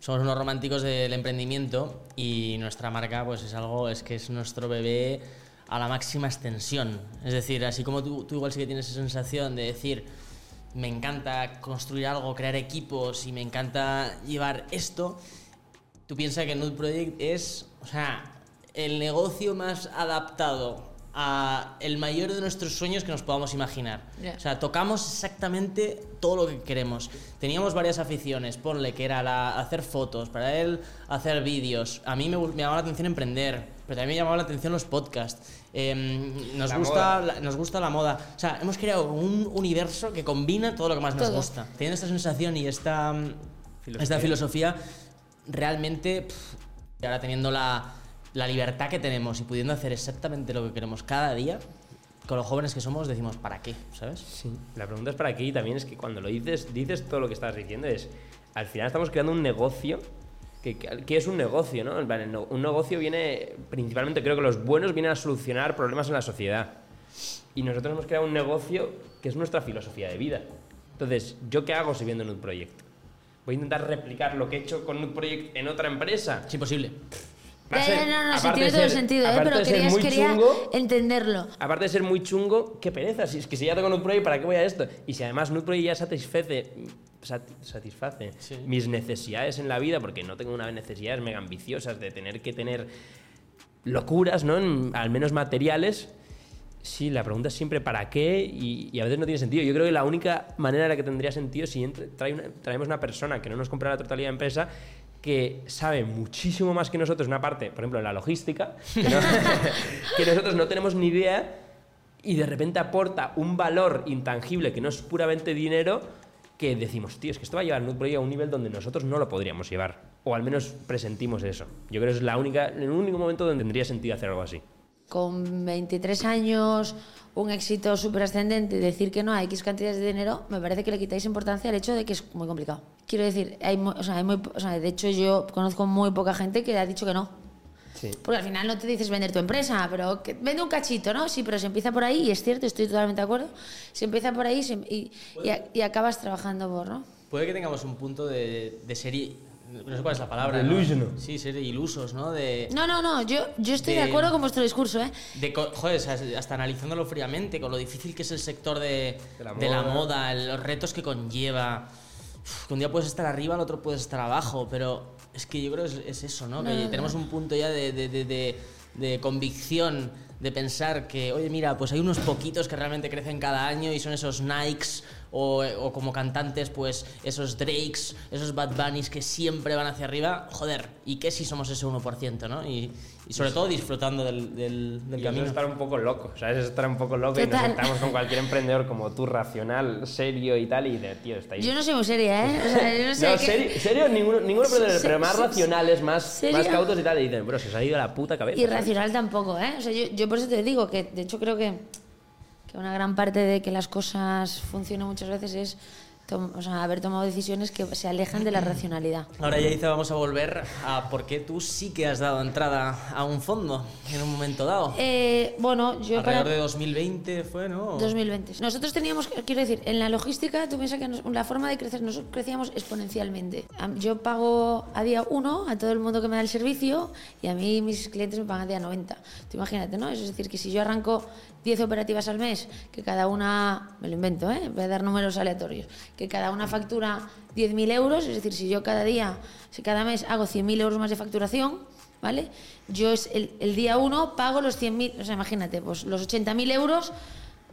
Somos unos románticos del emprendimiento y nuestra marca pues es algo, es que es nuestro bebé a la máxima extensión. Es decir, así como tú, tú igual sí que tienes esa sensación de decir, me encanta construir algo, crear equipos y me encanta llevar esto, tú piensas que Nude Project es, o sea, el negocio más adaptado a el mayor de nuestros sueños que nos podamos imaginar. Ya. O sea, tocamos exactamente todo lo que queremos. Teníamos varias aficiones, ponle que era la, hacer fotos, para él hacer vídeos. A mí me, me llamaba la atención emprender, pero también me llamaba la atención los podcasts. Em, nos, La gusta, la- nos gusta la moda. O sea, hemos creado un universo que combina todo lo que más nos Todo. gusta. Teniendo esta sensación y esta, mm, Filosofía. esta filosofía, realmente, pf, y ahora teniendo la, la libertad que tenemos y pudiendo hacer exactamente lo que queremos cada día, con los jóvenes que somos decimos, ¿para qué? ¿Sabes? Sí. La pregunta es para aquí y también es que cuando lo dices, dices todo lo que estás diciendo es, al final estamos creando un negocio, que, es un negocio, ¿no? En Un negocio viene, principalmente creo que los buenos vienen a solucionar problemas en la sociedad. Y nosotros hemos creado un negocio que es nuestra filosofía de vida. Entonces, ¿yo qué hago si vendo Nude Project? ¿Voy a intentar replicar lo que he hecho con Nude Project en otra empresa? Es imposible. A Ya, ser- ya, no, no, sí aparte tiene de todo el ser- sentido, ¿eh? pero querías, quería chungo, entenderlo. Aparte de ser muy chungo, qué pereza. Si es que si ya tengo Project, ¿para qué voy a esto? Y si además Project ya satisface, sat- satisface Sí. mis necesidades en la vida, porque no tengo unas necesidades mega ambiciosas de tener que tener locuras, ¿no? En- al menos materiales. Sí, la pregunta es siempre ¿para qué? Y, y a veces no tiene sentido. Yo creo que la única manera en la que tendría sentido es si entre- trae una- traemos una persona que no nos compra la totalidad de empresa que sabe muchísimo más que nosotros una parte, por ejemplo, en la logística, que, no- que nosotros no tenemos ni idea y de repente aporta un valor intangible que no es puramente dinero que decimos, tío, es que esto va a llevar a un nivel donde nosotros no lo podríamos llevar. O al menos presentimos eso. Yo creo que es la única, el único momento donde tendría sentido hacer algo así. Con 23 años, un éxito súper ascendente, decir que no a X cantidades de dinero, me parece que le quitáis importancia al hecho de que es muy complicado. Quiero decir, hay, o sea, hay muy, o sea, de hecho yo conozco muy poca gente que ha dicho que no. Sí. Porque al final no te dices vender tu empresa, pero que vende un cachito, ¿no? Sí, pero se empieza por ahí, y es cierto, estoy totalmente de acuerdo. Se empieza por ahí se- y, y a- y acabas trabajando por, ¿no? Puede que tengamos un punto de, de ser... i- No sé cuál es la palabra. ¿no? Sí, ser ilusos, ¿no? De, No, no, no, yo, yo estoy de, De- acuerdo con vuestro discurso, ¿eh? de joder, hasta analizándolo fríamente, con lo difícil que es el sector de, De la de la moda. moda, los retos que conlleva. Que un día puedes estar arriba, el otro puedes estar abajo, pero es que yo creo que es, es eso, ¿no? No, que no, no. tenemos un punto ya de, de- de- de- de convicción, de pensar que, oye, mira, pues hay unos poquitos que realmente crecen cada año y son esos Nikes o, o como cantantes, pues esos Drakes, esos Bad Bunnies que siempre van hacia arriba, joder, ¿y qué si somos ese 1%, no? Y, y sobre todo disfrutando del, del, del Y camino. es estar un poco loco, ¿sabes? Es estar un poco loco y nos Total. sentamos con cualquier emprendedor como tú, racional, serio y tal, y de, tío, está ahí. Yo no soy muy seria, ¿eh? O sea, yo no sé No, qué- serio, serio ninguno, ninguno emprendedor, pero más racionales, más, ¿serio? más cautos y tal, y dicen, bro, se os ha ido la puta cabeza. ¿sabes? Irracional tampoco, ¿eh? O sea, yo, yo por eso te digo que, de hecho, creo que, que una gran parte de que las cosas funcionen muchas veces es tom- o sea, haber tomado decisiones que se alejan de la racionalidad. Ahora, Yaiza, vamos a volver a por qué tú sí que has dado entrada a un fondo en un momento dado. Eh, bueno, yo Alrededor para... de 2020 fue, ¿no? 2020. Nosotros teníamos, quiero decir, en la logística, tú piensas que nos- la forma de crecer, nosotros crecíamos exponencialmente. Yo pago a día 1 a todo el mundo que me da el servicio y a mí mis clientes me pagan a día 90. Tú imagínate, ¿no? Es decir, que si yo arranco 10 operativas al mes, que cada una, me lo invento, ¿eh? voy a dar números aleatorios, que cada una factura 10.000 euros, es decir, si yo cada día, si cada mes hago 100.000 euros más de facturación, ¿vale? Yo es el, día 1 pago los 100.000, o sea, imagínate, pues los 80.000 euros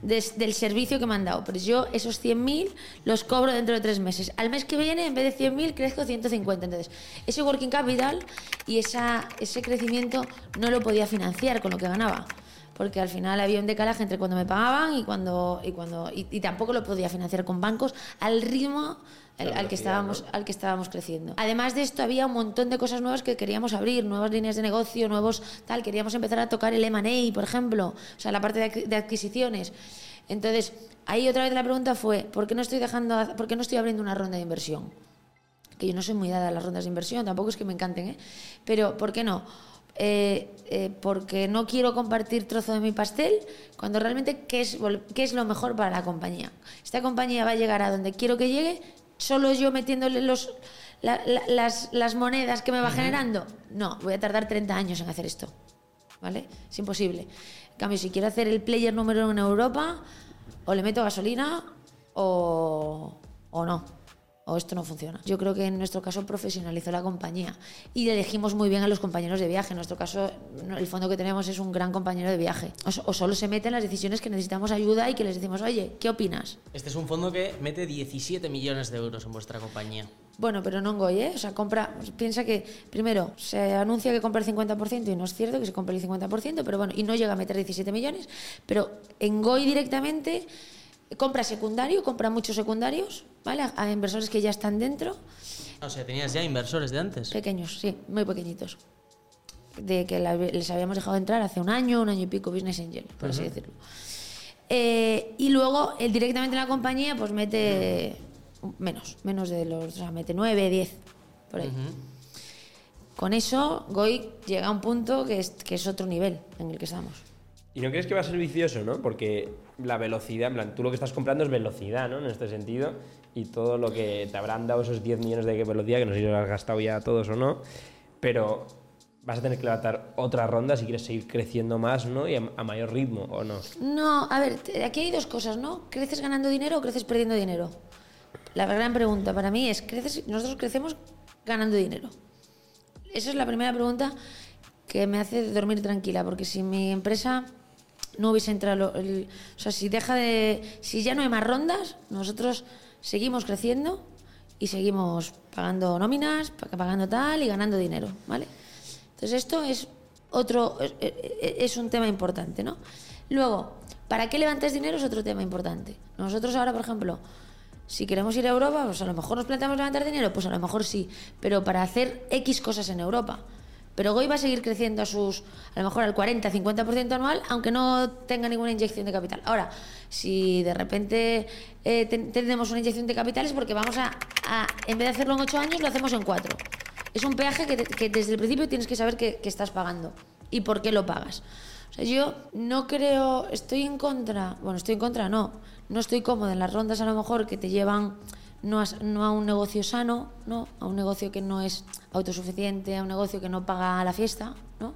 des- del servicio que me han dado. Pero yo esos 100.000 los cobro dentro de tres meses. Al mes que viene, en vez de 100.000, crezco 150. Entonces, ese working capital y esa, ese crecimiento no lo podía financiar con lo que ganaba. Porque al final había un decalaje entre cuando me pagaban y cuando. Y, cuando, y, y tampoco lo podía financiar con bancos al ritmo al, al que estábamos, al que estábamos creciendo. Además de esto, había un montón de cosas nuevas que queríamos abrir, nuevas líneas de negocio, nuevos tal. Queríamos empezar a tocar el M&A, por ejemplo, o sea, la parte de, adqui- de adquisiciones. Entonces, ahí otra vez la pregunta fue, ¿por qué no estoy dejando, por qué no estoy abriendo una ronda de inversión? Que yo no soy muy dada a las rondas de inversión, tampoco es que me encanten, ¿eh? Pero, ¿por qué no? Eh, eh, porque no quiero compartir trozo de mi pastel cuando realmente qué es, qué es lo mejor para la compañía. Esta compañía va a llegar a donde quiero que llegue, solo yo metiéndole los, la- la- las, las monedas que me va generando. No, voy a tardar 30 años en hacer esto. ¿Vale? Es imposible. En cambio, si quiero hacer el player número uno en Europa, o le meto gasolina o, o no. O esto no funciona. Yo creo que en nuestro caso profesionalizó la compañía y elegimos muy bien a los compañeros de viaje. En nuestro caso, el fondo que tenemos es un gran compañero de viaje. O, o solo se mete en las decisiones que necesitamos ayuda y que les decimos, oye, ¿qué opinas? Este es un fondo que mete 17 millones de euros en vuestra compañía. Bueno, pero no en Goy, ¿eh? O sea, compra, piensa que, primero, se anuncia que compra el 50% y no es cierto que se compra el 50%, pero bueno, y no llega a meter 17 millones, pero en Goy directamente compra secundario, compra muchos secundarios, ¿vale? A, a inversores que ya están dentro, O sea, tenías ya inversores de antes. pequeños, sí, muy pequeñitos. De que la- les habíamos dejado entrar hace un año, un año y pico, Business Angel, por así decirlo. Eh, y luego, él directamente en la compañía, pues mete menos, menos de los, o sea, mete 9, 10, por ahí. Con eso, Goy llega a un punto que es, que es otro nivel en el que estamos. ¿Y no crees que va a ser vicioso, no? Porque la velocidad, en plan, tú lo que estás comprando es velocidad, ¿no? En este sentido. Y todo lo que te habrán dado esos 10 millones de velocidad, que no sé si lo has gastado ya todos o no, pero vas a tener que levantar otra ronda si quieres seguir creciendo más, ¿no? Y a, mayor ritmo, ¿o no? No, a ver, aquí hay dos cosas, ¿no? ¿Creces ganando dinero o creces perdiendo dinero? La gran pregunta para mí es, ¿creces, nosotros crecemos ganando dinero? Esa es la primera pregunta que me hace dormir tranquila, porque si mi empresa no hubiese entrado, el- o sea, si deja de, si ya no hay más rondas, nosotros seguimos creciendo y seguimos pagando nóminas, pa- pagando tal y ganando dinero, ¿vale? Entonces esto es otro, es, es un tema importante, ¿no? Luego, ¿para qué levantas dinero? Es otro tema importante. Nosotros ahora, por ejemplo, si queremos ir a Europa, pues a lo mejor nos planteamos levantar dinero, pues a lo mejor sí, pero para hacer X cosas en Europa. Pero Goy va a seguir creciendo a sus, a lo mejor al 40, 50% anual, aunque no tenga ninguna inyección de capital. Ahora, si de repente eh, ten- tenemos una inyección de capital es porque vamos a, en vez de hacerlo en 8 años, lo hacemos en 4. Es un peaje que, desde el principio tienes que saber que, que estás pagando y por qué lo pagas. O sea, yo no creo, estoy en contra, bueno, estoy en contra, no, no estoy cómoda en las rondas a lo mejor que te llevan no a, no un negocio sano, ¿no? a un negocio que no es autosuficiente, a un negocio que no paga la fiesta, ¿no?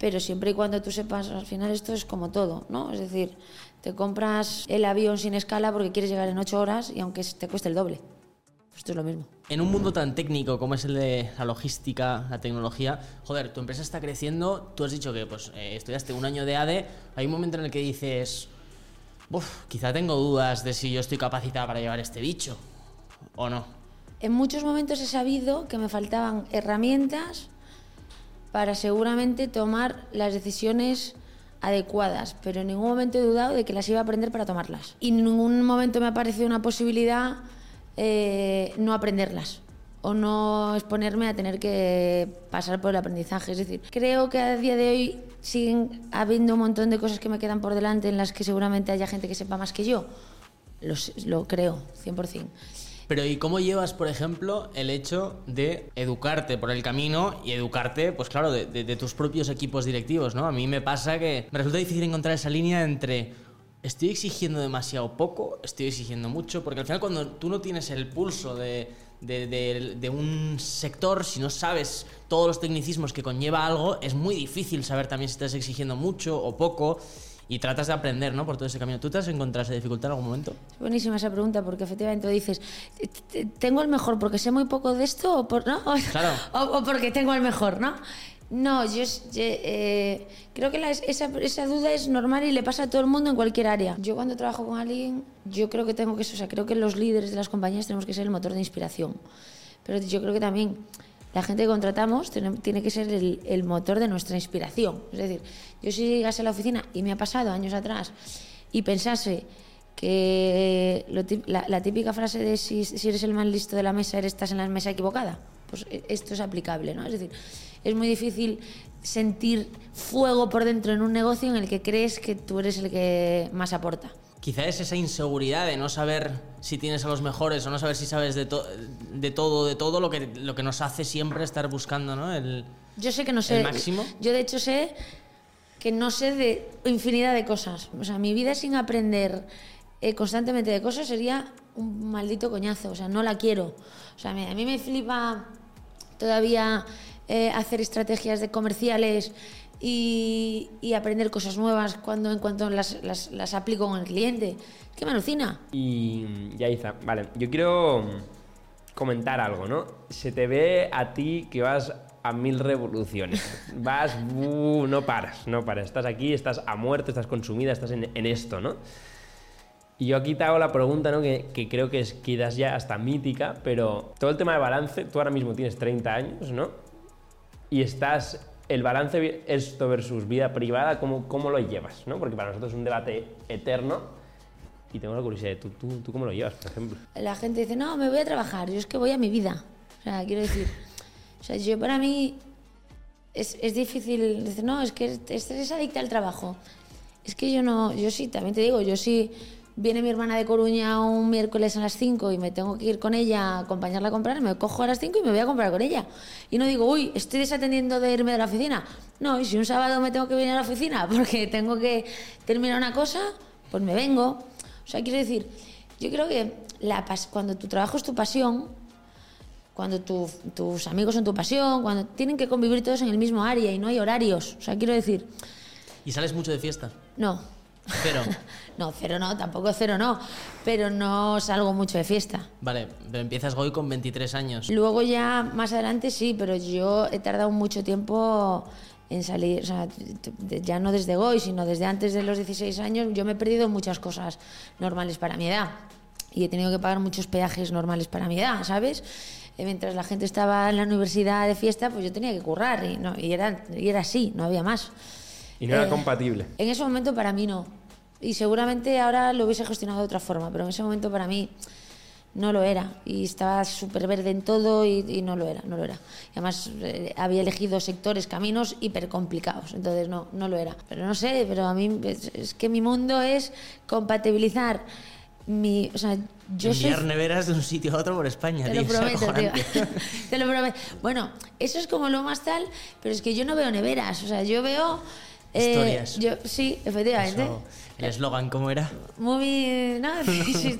pero siempre y cuando tú sepas, al final esto es como todo, ¿no? Es decir, te compras el avión sin escala porque quieres llegar en ocho horas y aunque te cueste el doble. esto es lo mismo. En un mundo tan técnico como es el de la logística, la tecnología, joder, tu empresa está creciendo, tú has dicho que pues eh, estudiaste un año de ADE, hay un momento en el que dices, Uf, quizá tengo dudas de si yo estoy capacitada para llevar este bicho o no. En muchos momentos he sabido que me faltaban herramientas para seguramente tomar las decisiones adecuadas, pero en ningún momento he dudado de que las iba a aprender para tomarlas. Y en ningún momento me ha parecido una posibilidad eh, no aprenderlas o no exponerme a tener que pasar por el aprendizaje. Es decir, creo que a día de hoy siguen habiendo un montón de cosas que me quedan por delante en las que seguramente haya gente que sepa más que yo. Lo, lo creo, 100%. Pero ¿y cómo llevas, por ejemplo, el hecho de educarte por el camino y educarte, pues claro, de, de, tus propios equipos directivos, ¿no? A mí me pasa que me resulta difícil encontrar esa línea entre estoy exigiendo demasiado poco, estoy exigiendo mucho, porque al final cuando tú no tienes el pulso de, de, de, de, un sector, si no sabes todos los tecnicismos que conlleva algo, es muy difícil saber también si estás exigiendo mucho o poco y tratas de aprender ¿no? por todo ese camino. ¿Tú te has encontrado esa dificultad en algún momento? Buenísima esa pregunta, porque efectivamente dices, ¿tengo el mejor porque sé muy poco de esto o, por, ¿no? Claro. o, o porque tengo el mejor, ¿no? No, yo, eh, creo que la, esa, duda es normal y le pasa a todo el mundo en cualquier área. Yo cuando trabajo con alguien, yo creo que tengo que, o creo que los líderes de las compañías tenemos que ser el motor de inspiración. Pero yo creo que también la gente que contratamos tiene, que ser el, motor de nuestra inspiración. Es decir, yo si llegase a la oficina y me ha pasado años atrás y pensase que la, típica frase de si, si, eres el más listo de la mesa, eres, estás en la mesa equivocada, pues esto es aplicable, ¿no? Es decir, es muy difícil sentir fuego por dentro en un negocio en el que crees que tú eres el que más aporta. Quizá es esa inseguridad de no saber si tienes a los mejores o no saber si sabes de, to de todo, de todo lo que, lo que nos hace siempre estar buscando, ¿no? El, yo sé que no sé. El máximo. Yo, de hecho, sé que no sé de infinidad de cosas. O sea, mi vida sin aprender eh, constantemente de cosas sería un maldito coñazo. O sea, no la quiero. O sea, a mí me flipa todavía eh, hacer estrategias de comerciales y, y, aprender cosas nuevas cuando en cuanto las, las, las aplico con el cliente. ¿Qué me alucina? Y ya, Isa, vale, yo quiero comentar algo, ¿no? Se te ve a ti que vas a mil revoluciones. Vas, uh, no paras, no paras. Estás aquí, estás a muerte, estás consumida, estás en, en esto, ¿no? Y yo aquí te hago la pregunta, ¿no? Que, que, creo que es quizás ya hasta mítica, pero todo el tema de balance, tú ahora mismo tienes 30 años, ¿no? Y estás el balance esto versus vida privada, ¿cómo, cómo lo llevas? ¿no? Porque para nosotros es un debate eterno y tengo la curiosidad, ¿tú, tú, ¿tú cómo lo llevas, por ejemplo? La gente dice, no, me voy a trabajar, yo es que voy a mi vida. O sea, quiero decir, o sea, yo para mí es, es difícil decir, no, es que es, es adicta al trabajo. Es que yo no, yo sí, también te digo, yo sí viene mi hermana de Coruña un miércoles a las 5 y me tengo que ir con ella a acompañarla a comprar, me cojo a las 5 y me voy a comprar con ella. Y no digo, uy, estoy desatendiendo de irme de la oficina. No, y si un sábado me tengo que venir a la oficina porque tengo que terminar una cosa, pues me vengo. O sea, quiero decir, yo creo que la cuando tu trabajo es tu pasión, cuando tu, tus amigos son tu pasión, cuando tienen que convivir todos en el mismo área y no hay horarios. O sea, quiero decir... ¿Y sales mucho de fiesta? No. Cero. no, cero no, tampoco cero no. Pero no salgo mucho de fiesta. Vale, pero empiezas hoy con 23 años. Luego ya más adelante sí, pero yo he tardado mucho tiempo en salir, o sea, ya no desde hoy, sino desde antes de los 16 años, yo me he perdido muchas cosas normales para mi edad. Y he tenido que pagar muchos peajes normales para mi edad, ¿sabes? Y mientras la gente estaba en la universidad de fiesta, pues yo tenía que currar y, no, y, era, y era así, no había más. Y no era eh, compatible. En ese momento para mí no. Y seguramente ahora lo hubiese gestionado de otra forma, pero en ese momento para mí no lo era. Y estaba súper verde en todo y, y, no lo era, no lo era. Y además eh, había elegido sectores, caminos hiper complicados, entonces no, no lo era. Pero no sé, pero a mí es, es que mi mundo es compatibilizar mi, o sea, yo Enviar soy... neveras de un sitio a otro por España, Te tío. lo prometo, tío. Te lo prometo. Bueno, eso es como lo más tal, pero es que yo no veo neveras, o sea, yo veo... Eh, Historias. Yo, sí, efectivamente. Eso, ¿El eslogan cómo era? Muy... No, sí,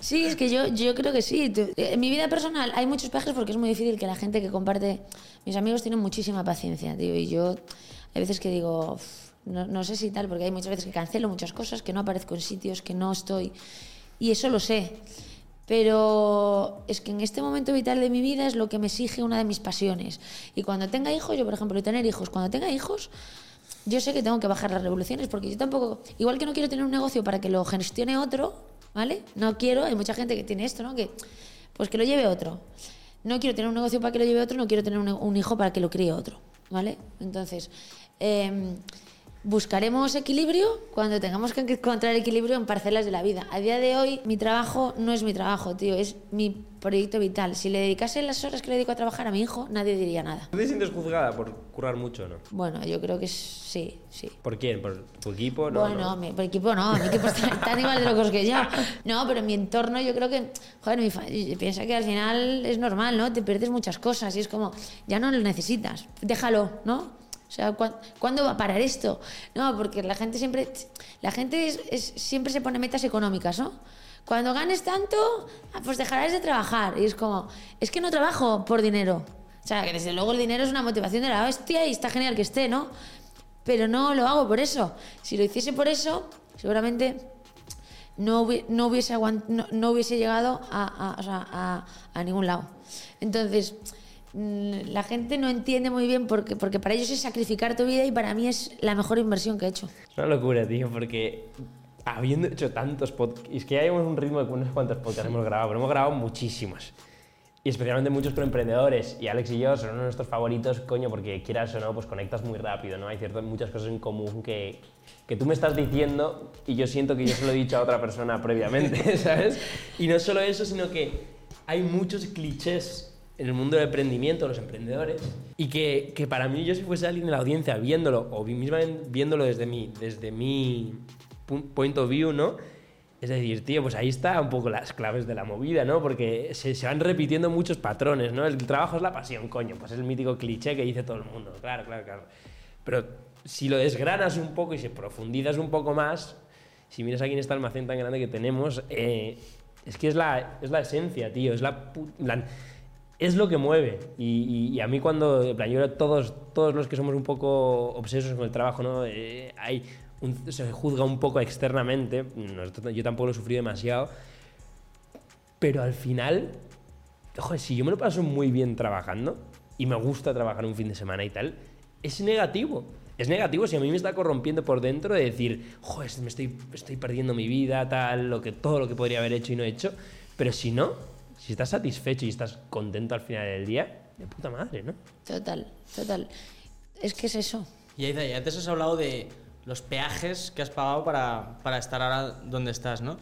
sí, es que yo, yo creo que sí. En mi vida personal hay muchos peajes porque es muy difícil que la gente que comparte... Mis amigos tienen muchísima paciencia, tío, y yo hay veces que digo... No, no sé si tal, porque hay muchas veces que cancelo muchas cosas, que no aparezco en sitios, que no estoy... Y eso lo sé. Pero es que en este momento vital de mi vida es lo que me exige una de mis pasiones. Y cuando tenga hijos, yo por ejemplo, tener hijos, cuando tenga hijos, yo sé que tengo que bajar las revoluciones porque yo tampoco, igual que no quiero tener un negocio para que lo gestione otro, ¿vale? No quiero, hay mucha gente que tiene esto, ¿no? Que pues que lo lleve otro. No quiero tener un negocio para que lo lleve otro, no quiero tener un, un hijo para que lo críe otro, ¿vale? Entonces, eh, buscaremos equilibrio cuando tengamos que encontrar equilibrio en parcelas de la vida. A día de hoy, mi trabajo no es mi trabajo, tío, es mi proyecto vital. Si le dedicase las horas que le dedico a trabajar a mi hijo, nadie diría nada. ¿Tú te sientes juzgada por currar mucho no? Bueno, yo creo que sí, sí. ¿Por quién? ¿Por tu equipo? No, bueno, no. Mi, por equipo no, mi equipo está tan igual de locos que yo. No, pero en mi entorno yo creo que, joder, mi fa- piensa que al final es normal, ¿no? Te pierdes muchas cosas y es como, ya no lo necesitas, déjalo, ¿no? O sea, ¿cuán- ¿cuándo va a parar esto? No, porque la gente siempre, la gente siempre se pone metas económicas, ¿no? Cuando ganes tanto, ah, pues dejarás de trabajar. Y es como, es que no trabajo por dinero. O sea, que desde luego el dinero es una motivación de la hostia y está genial que esté, ¿no? Pero no lo hago por eso. Si lo hiciese por eso, seguramente no, hubi- no, hubiese, no, hubiese llegado a, ningún lado. Entonces, la gente no entiende muy bien porque, porque para ellos es sacrificar tu vida y para mí es la mejor inversión que he hecho. Es una locura, tío, porque habiendo hecho tantos podcasts, es que ya llevamos un ritmo de unos cuantos podcasts hemos grabado, pero hemos grabado muchísimos. Y especialmente muchos con emprendedores. Y Alex y yo son uno de nuestros favoritos, coño, porque quieras o no, pues conectas muy rápido, ¿no? Hay ciertas, muchas cosas en común que, que tú me estás diciendo y yo siento que yo se lo he dicho a otra persona previamente, ¿sabes? Y no solo eso, sino que hay muchos clichés en el mundo del emprendimiento, los emprendedores, y que, que para mí yo si fuese alguien de la audiencia viéndolo, o vi- misma viéndolo desde mi, desde mi point of view, ¿no? Es decir, tío, pues ahí está un poco las claves de la movida, ¿no? Porque se, se van repitiendo muchos patrones, ¿no? El trabajo es la pasión, coño, pues es el mítico cliché que dice todo el mundo, claro, claro, claro. Pero si lo desgranas un poco y se profundizas un poco más, si miras aquí en este almacén tan grande que tenemos, eh, es que es la, es la esencia, tío, es la... plan, es lo que mueve. Y, a mí cuando, en plan, yo creo todos, todos los que somos un poco obsesos con el trabajo, ¿no? Eh, hay se juzga un poco externamente, yo tampoco lo sufrido demasiado, pero al final, joder, si yo me lo paso muy bien trabajando y me gusta trabajar un fin de semana y tal, es negativo. Es negativo si a mí me está corrompiendo por dentro de decir, joder, me estoy, estoy perdiendo mi vida, tal, lo que, todo lo que podría haber hecho y no he hecho. Pero si no, si estás satisfecho y estás contento al final del día, de puta madre, ¿no? Total, total. Es que es eso. Y y antes has hablado de los peajes que has pagado para, para estar ahora donde estás, ¿no?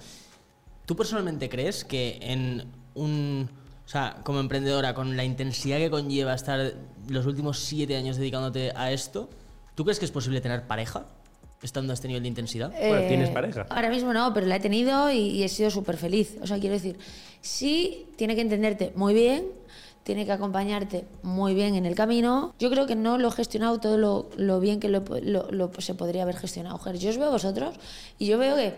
¿Tú personalmente crees que en un... O sea, como emprendedora, con la intensidad que conlleva estar los últimos siete años dedicándote a esto, ¿tú crees que es posible tener pareja estando a este nivel de intensidad? Bueno, ¿tienes Eh, pareja? Ahora mismo no, pero la he tenido y, y he sido súper feliz. O sea, quiero decir, sí tiene que entenderte muy bien, tiene que acompañarte muy bien en el camino. Yo creo que no lo he gestionado todo lo, lo bien que lo, lo- lo se podría haber gestionado. Yo os veo a vosotros y yo veo que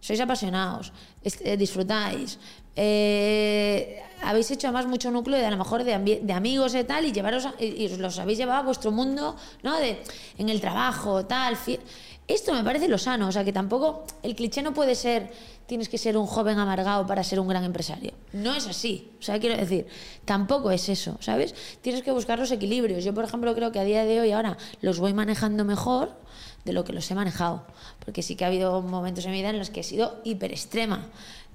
sois apasionados, eh, disfrutáis. eh, habéis hecho además mucho núcleo de a lo mejor de, amigos y tal y llevaros a- y, y os los habéis llevado a vuestro mundo no de en el trabajo tal esto me parece lo sano, o sea que tampoco el cliché no puede ser tienes que ser un joven amargado para ser un gran empresario. No es así, o sea, quiero decir, tampoco es eso, ¿sabes? Tienes que buscar los equilibrios. Yo, por ejemplo, creo que a día de hoy ahora los voy manejando mejor de lo que los he manejado, porque sí que ha habido momentos en mi vida en los que he sido hiper extrema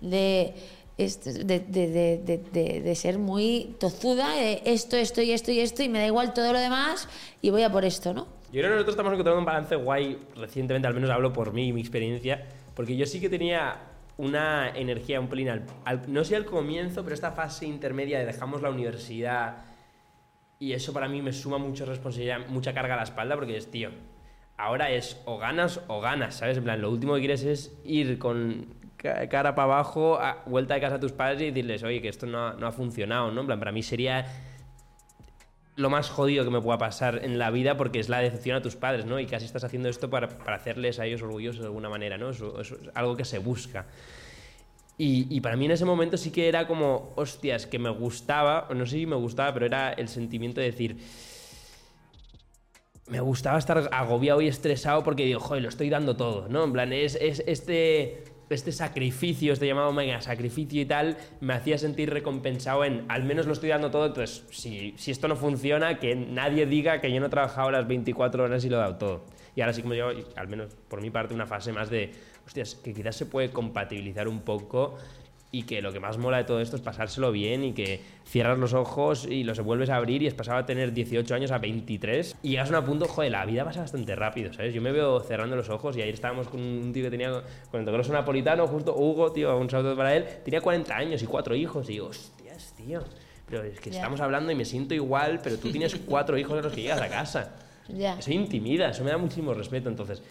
de este, de, de, de, de- de ser muy tozuda, de esto, esto y esto y esto, y me da igual todo lo demás, y voy a por esto, ¿no? Yo creo que nosotros estamos encontrando un balance guay recientemente, al menos hablo por mí y mi experiencia, porque yo sí que tenía una energía un pelín, al, no sé al comienzo, pero esta fase intermedia de dejamos la universidad y eso para mí me suma mucha responsabilidad, mucha carga a la espalda, porque es, tío, ahora es o ganas o ganas, ¿sabes? En plan, lo último que quieres es ir con ca- cara para abajo, vuelta de casa a tus padres y decirles, oye, que esto no no ha funcionado, ¿no? En plan, para mí sería lo más jodido que me pueda pasar en la vida porque es la decepción a tus padres, ¿no? Y casi estás haciendo esto para, para hacerles a ellos orgullosos de alguna manera, ¿no? Eso, eso es algo que se busca. Y, y para mí en ese momento sí que era como, hostias, que me gustaba, no sé si me gustaba, pero era el sentimiento de decir, me gustaba estar agobiado y estresado porque digo, joder, lo estoy dando todo, ¿no? En plan, es, es este este sacrificio, este llamado mega sacrificio y tal, me hacía sentir recompensado en al menos lo estoy dando todo, entonces si, si esto no funciona, que nadie diga que yo no he trabajado las 24 horas y lo he dado todo. Y ahora sí como yo, al menos por mi parte, una fase más de, hostias, que quizás se puede compatibilizar un poco y que lo que más mola de todo esto es pasárselo bien y que cierras los ojos y los vuelves a abrir y es pasado a tener 18 años a 23 y llegas a un punto, joder, la vida pasa bastante rápido, ¿sabes? Yo me veo cerrando los ojos y ayer estábamos con un tío que tenía, con el grosso napolitano, justo Hugo, tío, un saludo para él, tenía 40 años y cuatro hijos y digo, hostias, tío, pero es que Ya. estamos hablando y me siento igual, pero tú tienes cuatro hijos de los que llegas a casa. Ya. Eso intimida, eso me da muchísimo respeto, entonces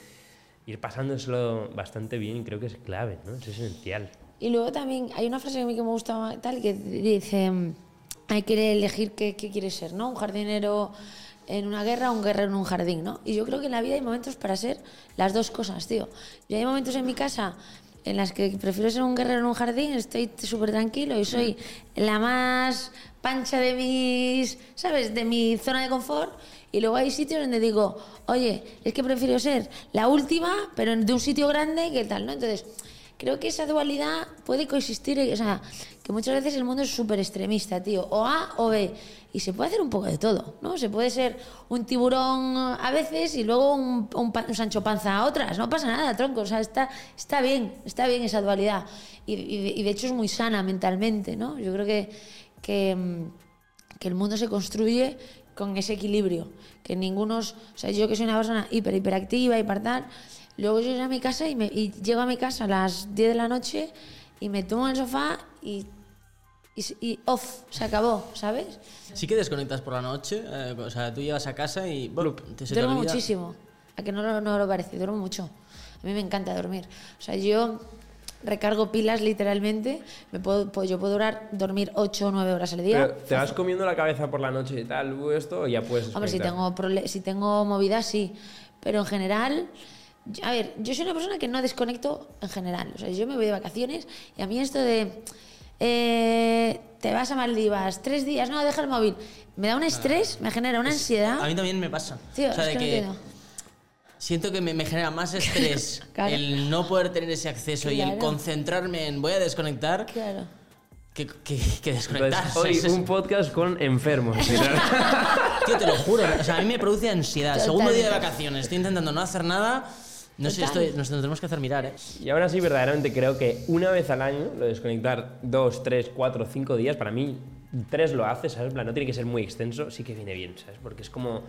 ir pasándoselo bastante bien creo que es clave, ¿no? Es esencial. Y luego también hay una frase a mí que me gusta tal que dice, mm, hay que elegir qué, qué quieres ser, ¿no? Un jardinero en una guerra o un guerrero en un jardín, ¿no? Y yo creo que en la vida hay momentos para ser las dos cosas, tío. Yo hay momentos en mi casa en las que prefiero ser un guerrero en un jardín, estoy súper tranquilo y soy la más pancha de mis, ¿sabes? De mi zona de confort. Y luego hay sitios donde digo, oye, es que prefiero ser la última, pero de un sitio grande que tal, ¿no? Entonces, creo que esa dualidad puede coexistir, o sea, que muchas veces el mundo es súper extremista, tío, o A o B, y se puede hacer un poco de todo, ¿no? Se puede ser un tiburón a veces y luego un, un un Sancho Panza a otras, no pasa nada, tronco, o sea, está, está bien, está bien esa dualidad, y, y y de hecho es muy sana mentalmente, ¿no? Yo creo que, que, mm, que el mundo se construye con ese equilibrio, que ningunos, o sea, yo que soy una persona hiper, hiperactiva, hiper tal, luego yo llego a mi casa y, me, y llego a mi casa a las 10 de la noche y me tomo en el sofá y, y, y off, se acabó, ¿sabes? Sí que desconectas por la noche, eh, o sea, tú llegas a casa y bueno, te, se te duermo olvida. muchísimo, a que no, lo- no lo parece, duermo mucho. A mí me encanta dormir. O sea, yo recargo pilas literalmente, me puedo, pues yo puedo durar, dormir 8 o 9 horas al día. Pero te vas comiendo la cabeza por la noche y tal, ¿u esto, o ya puedes Hombre, si tengo, si tengo movidas, sí. Pero en general, a ver, yo soy una persona que no desconecto en general. O sea, yo me voy de vacaciones y a mí esto de. eh, te vas a Maldivas, tres días, no, deja el móvil. Me da un estrés, me genera una ansiedad. A mí también me pasa. Tío, o sea, es de que no que siento que me, me genera más estrés Claro. el no poder tener ese acceso y el Claro. concentrarme en voy a desconectar Claro. que, que, que desconectar. Entonces, hoy Es- es- un podcast con enfermos. Tío, te lo juro. O sea, a mí me produce ansiedad. Segundo día de Totalmente. vacaciones, estoy intentando no hacer nada. No sé, estoy, nos tenemos que hacer mirar, ¿eh? y ahora sí, verdaderamente creo que una vez al año, lo de desconectar dos, tres, cuatro, cinco días, para mí, tres lo hace, ¿sabes? En plan, no tiene que ser muy extenso, sí que viene bien, ¿sabes? Porque es como.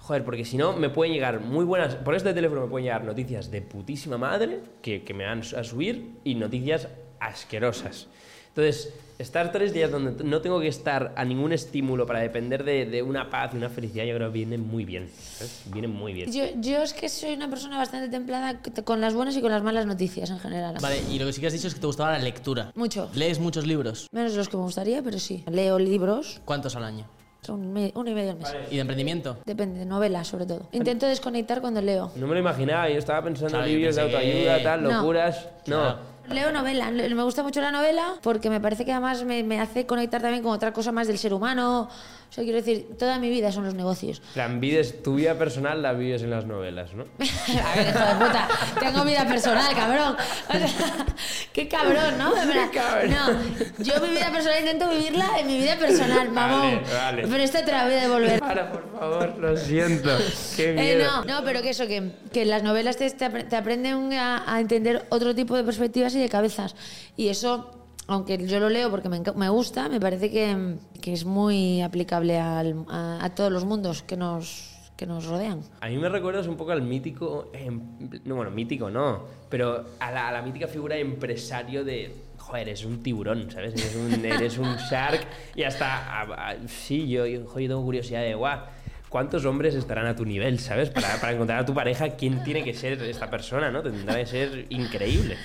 Joder, porque si no, me pueden llegar muy buenas. Por este teléfono me pueden llegar noticias de putísima madre que, que me van a subir y noticias asquerosas. Entonces, estar tres días donde no tengo que estar a ningún estímulo para depender de, de una paz y una felicidad, yo creo que viene muy bien. ¿sabes? Viene muy bien. Yo, yo es que soy una persona bastante templada con las buenas y con las malas noticias en general. Vale, y lo que sí que has dicho es que te gustaba la lectura. Mucho. ¿Lees muchos libros? Menos de los que me gustaría, pero sí. Leo libros, ¿Cuántos al año? son me- uno y medio al mes. ¿Y de emprendimiento? Depende, de novelas sobre todo. Intento desconectar cuando leo. No me lo imaginaba, yo estaba pensando Claro, en libros de que- autoayuda, tal, No. locuras. No. Claro. Leo novela, me gusta mucho la novela porque me parece que además me, me hace conectar también con otra cosa más del ser humano. O sea, quiero decir, toda mi vida son los negocios. En plan, vives, tu vida personal la vives en las novelas, ¿no? A ver, hijo de puta, tengo vida personal, cabrón. O sea, qué cabrón, ¿no? Plan, cabrón. No, yo mi vida personal intento vivirla en mi vida personal, mamón. Vale, vale. Pero esta te la voy a devolver. Para, por favor, lo siento. Qué Eh, miedo. no, no, pero que eso, que, que las novelas te, te aprenden a, a entender otro tipo de perspectivas y de cabezas. Y eso, aunque yo lo leo porque me, me gusta, me parece que, es muy aplicable al- a, a todos los mundos que nos, rodean. A mí me recuerdas un poco al mítico, em, no, bueno, mítico no, pero a la, mítica figura empresario de, joder, eres un tiburón, ¿sabes? Eres un, eres un shark y hasta, sí, yo, yo tengo curiosidad de, guau, ¿cuántos hombres estarán a tu nivel, ¿sabes? Para, para encontrar a tu pareja, ¿quién tiene que ser esta persona, ¿no? Tendrá que ser increíble.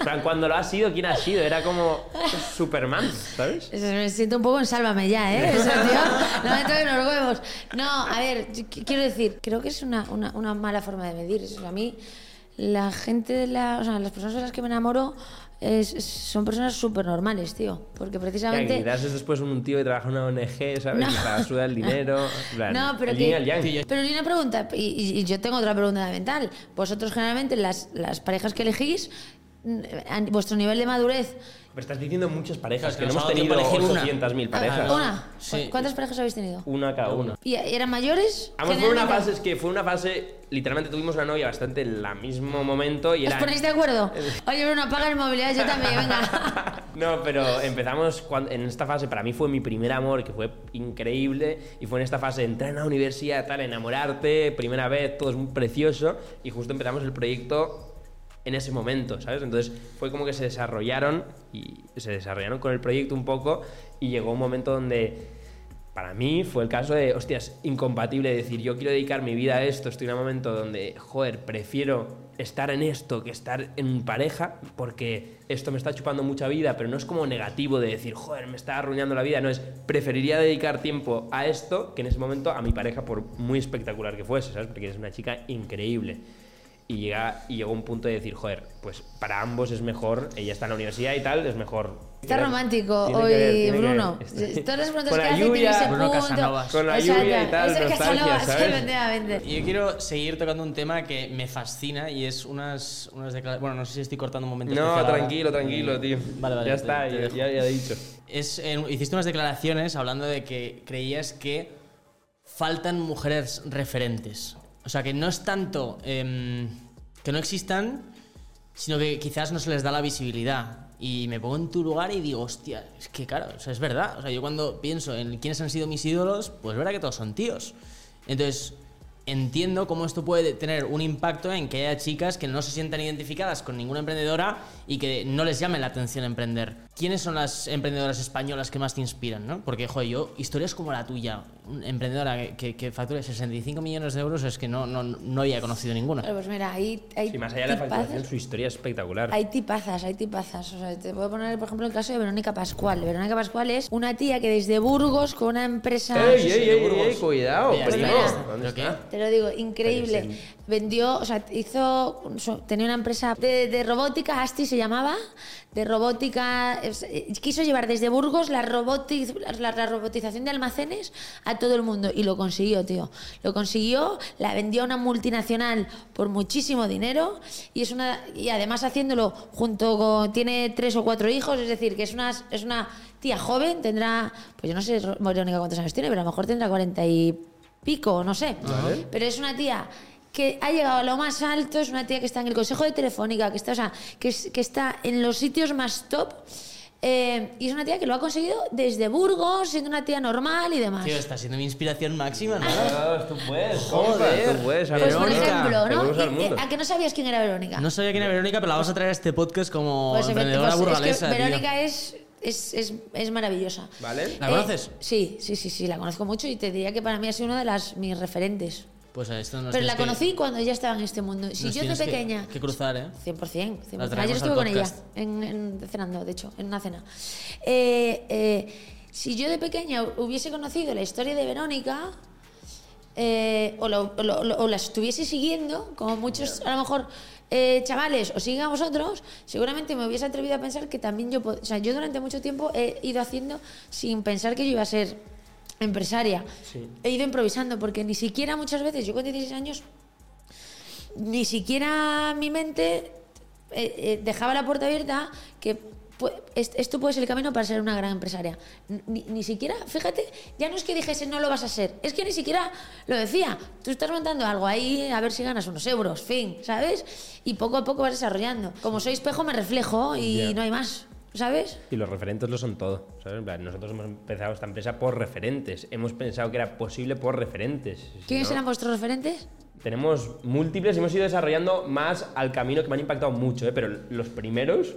Plan, cuando lo ha sido, ¿quién ha sido? Era como Superman, ¿sabes? Eso, Me siento un poco en sálvame ya, ¿eh? Eso, no me toquen los huevos. No, a ver, quiero decir, creo que es una, una, una mala forma de medir. O sea, a mí, la gente, de la, o sea, las personas de las que me enamoro es- son personas súper normales, tío. Porque Ya, precisamente... quizás es después un tío que trabaja en una ONG, ¿sabes? No. Y para suda el dinero. plan, No, pero el que- Pero hay una pregunta, y, y- yo tengo otra pregunta fundamental. Vosotros generalmente, las, las parejas que elegís, a vuestro nivel de madurez. Me estás diciendo muchas parejas, Claro, que no hemos tenido tiempo a elegir una. 800.000 parejas. Ah, ¿Una? Sí. ¿Cuántas parejas habéis tenido? Una cada una. ¿Y eran mayores? Vamos, fue una fase, es que fue una fase, literalmente tuvimos una novia bastante en el mismo momento y ¿Os ponéis de acuerdo? Oye, Bruno, apaga el móvil, ¿eh? yo también, venga. No, pero empezamos cuando, en esta fase, para mí fue mi primer amor, que fue increíble, y fue en esta fase de entrar en la universidad, tal, enamorarte, primera vez, todo es muy precioso, y justo empezamos el proyecto en ese momento, ¿sabes? Entonces fue como que se desarrollaron, y se desarrollaron con el proyecto un poco, y llegó un momento donde para mí fue el caso de, hostias, incompatible decir, yo quiero dedicar mi vida a esto, estoy en un momento donde, joder, prefiero estar en esto que estar en pareja, porque esto me está chupando mucha vida, pero no es como negativo de decir, joder, me está arruinando la vida, no es, preferiría dedicar tiempo a esto que en ese momento a mi pareja, por muy espectacular que fuese, ¿sabes? Porque es una chica increíble. Y, llega, y llegó un punto de decir, joder, pues para ambos es mejor, ella está en la universidad y tal, es mejor. Está romántico Tiene hoy, ver, tiene Bruno. ver. Estoy- Todas las preguntas Con que la hace lluvia, ese Bruno punto. Casanovas. Con la lluvia y tal, es nostalgia, sí, ¿sabes? Yo quiero seguir tocando un tema que me fascina y es unas, unas declaraciones. Bueno, no sé si estoy cortando un momento. No, ahora. tranquilo, tranquilo, tío. Vale, vale. Ya te- está, te ya, ya, ya he dicho. Es, eh, hiciste unas declaraciones hablando de que creías que faltan mujeres referentes. O sea, que no es tanto em, que no existan, sino que quizás no se les da la visibilidad. Y me pongo en tu lugar y digo, hostia, es que claro, es verdad. O sea, yo cuando pienso en quiénes han sido mis ídolos, pues es verdad que todos son tíos. Entonces, entiendo cómo esto puede tener un impacto en que haya chicas que no se sientan identificadas con ninguna emprendedora y que no les llame la atención emprender. ¿Quiénes son las emprendedoras españolas que más te inspiran? ¿no? Porque, joder, yo, historias como la tuya, una emprendedora que, que, que facture 65 millones de euros, es que no, no, no había conocido ninguna. Claro, pues mira, hay, hay Y más allá de la facturación, su historia es espectacular. Hay tipazas, hay tipazas. O sea, te voy a poner, por ejemplo, el caso de Verónica Pascual. Verónica Pascual es una tía que desde Burgos, con una empresa... ¡Ey, sí, ey, de ey! Cuidado, Mira, primo. mira. ¿Dónde ¿Pero está? Te lo digo, increíble. Vendió, o sea, hizo, tenía una empresa de, de robótica, Asti se llamaba, de robótica, es- eh, quiso llevar desde Burgos la, roboti- la, la robotización de almacenes a todo el mundo y lo consiguió, tío. Lo consiguió, la vendió a una multinacional por muchísimo dinero y es una y además haciéndolo junto con tiene tres o cuatro hijos, es decir, que es una es una tía joven, tendrá, pues yo no sé Verónica cuántos años tiene, pero a lo mejor tendrá cuarenta y pico, no sé. Pero es una tía que ha llegado a lo más alto, es una tía que está en el Consejo de Telefónica, que está, o sea, que, es- que está en los sitios más top. eh, y es una tía que lo ha conseguido desde Burgos, siendo una tía normal y demás. Tío, está siendo mi inspiración máxima, ¿no? Dios, tú puedes, Joder. tú puedes. pues por Verónica, ejemplo, ¿no? ¿A que no sabías quién era Verónica? No sabía quién era Verónica, pero la vamos a traer a este podcast como Pues, emprendedora pues, es que burgalesa. tío. Verónica es, es, es, es maravillosa. ¿Vale? ¿La Eh, conoces? sí, sí, sí, sí, la conozco mucho y te diría que para mí ha sido una de las mis referentes. Pues a nos Pero la que- conocí cuando ya estaba en este mundo. Si yo de tienes que- pequeña... Que, cruzar, ¿eh? 100%. 100%. La traemos Ayer estuve con ella, en, en- cenando, de hecho, en una cena. Eh, eh, si yo de pequeña hubiese conocido la historia de Verónica, eh, o, lo- o lo- o lo- o la estuviese siguiendo, como muchos a lo mejor chavales os siguen a vosotros, seguramente me hubiese atrevido a pensar que también yo... O sea, yo durante mucho tiempo he ido haciendo sin pensar que yo iba a ser empresaria. He ido improvisando, porque ni siquiera muchas veces, yo con 16 años ni siquiera mi mente eh, eh, dejaba la puerta abierta que esto puede ser el camino para ser una gran empresaria. Ni, ni siquiera, fíjate, ya no es que dijese no lo vas a ser, es que ni siquiera lo decía. Tú estás montando algo ahí a ver si ganas unos euros, fin, ¿sabes? Y poco a poco vas desarrollando. Como soy espejo me reflejo y no hay más, ¿sabes? Y los referentes lo son todo. ¿sabes? En plan, nosotros hemos empezado esta empresa por referentes. Hemos pensado que era posible por referentes. Si ¿Quiénes no- eran vuestros referentes? Tenemos múltiples y hemos ido desarrollando más al camino que me han impactado mucho, ¿eh? pero los primeros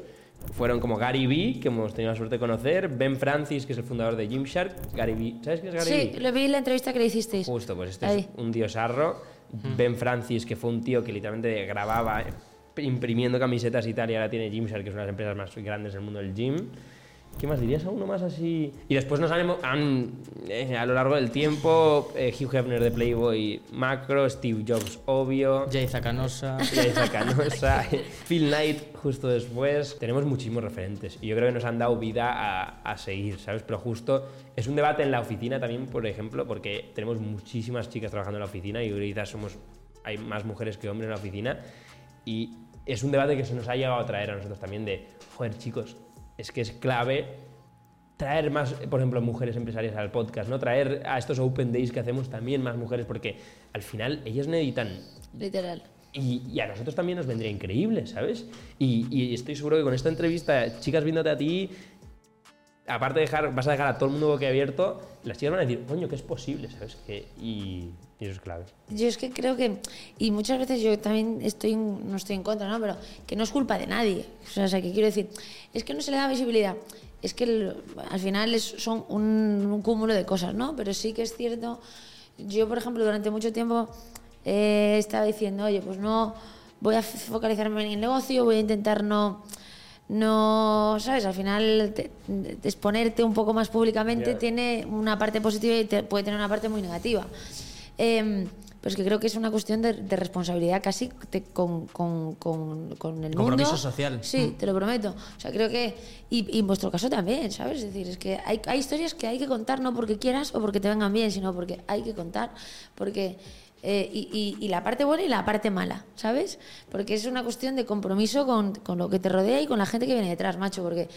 fueron como Gary Vee, que hemos tenido la suerte de conocer, Ben Francis, que es el fundador de Gymshark, Gary Vee, ¿sabes quién es Gary Sí, Vee? lo vi en la entrevista que le hicisteis. Justo, pues este Ahí. es un diosarro. Ben Francis, que fue un tío que literalmente grababa eh, imprimiendo camisetas y tal, y ahora tiene Gymshark, que es una de las empresas más grandes del mundo del gym. ¿Qué más dirías a uno más así? Y después nos han, han, eh, a lo largo del tiempo, eh, Hugh Hefner de Playboy Macro, Steve Jobs obvio, Jay Zacanosa. Jason Canosa, Phil Knight justo después. Tenemos muchísimos referentes y yo creo que nos han dado vida a, a seguir, ¿sabes? Pero justo es un debate en la oficina también, por ejemplo, porque tenemos muchísimas chicas trabajando en la oficina y quizás somos, hay más mujeres que hombres en la oficina y es un debate que se nos ha llegado a traer a nosotros también de, joder, chicos, es que es clave traer más, por ejemplo, mujeres empresarias al podcast, ¿no? Traer a estos Open Days que hacemos también más mujeres, porque al final ellas necesitan Literal. y, y a nosotros también nos vendría increíble, ¿sabes? Y, y estoy seguro que con esta entrevista, chicas viéndote a ti, aparte de dejar, vas a dejar a todo el mundo boquiabierto, las chicas van a decir, coño, que es posible, ¿sabes? Que, y, y eso es clave. Yo es que creo que, y muchas veces yo también estoy, no estoy en contra, ¿no? Pero que no es culpa de nadie. O sea, que quiero decir, es que no se le da visibilidad. Es que el- al final es- son un, un cúmulo de cosas, ¿no? Pero sí que es cierto, yo por ejemplo durante mucho tiempo eh, estaba diciendo, oye, pues no, voy a focalizarme en el negocio, voy a intentar no no, ¿sabes? Al final te- te- exponerte un poco más públicamente tiene una parte positiva y te- puede tener una parte muy negativa. Eh, pero es que creo que es una cuestión de, de responsabilidad casi te- con, con, con, con el Compromiso mundo. social. Sí, te lo prometo. O sea, creo que. Y, y en vuestro caso también, ¿sabes? Es decir, es que hay, hay historias que hay que contar no porque quieras o porque te vengan bien, sino porque hay que contar. Porque. Eh, y, y- y la parte buena y la parte mala, ¿sabes? Porque es una cuestión de compromiso con, con lo que te rodea y con la gente que viene detrás, macho. Porque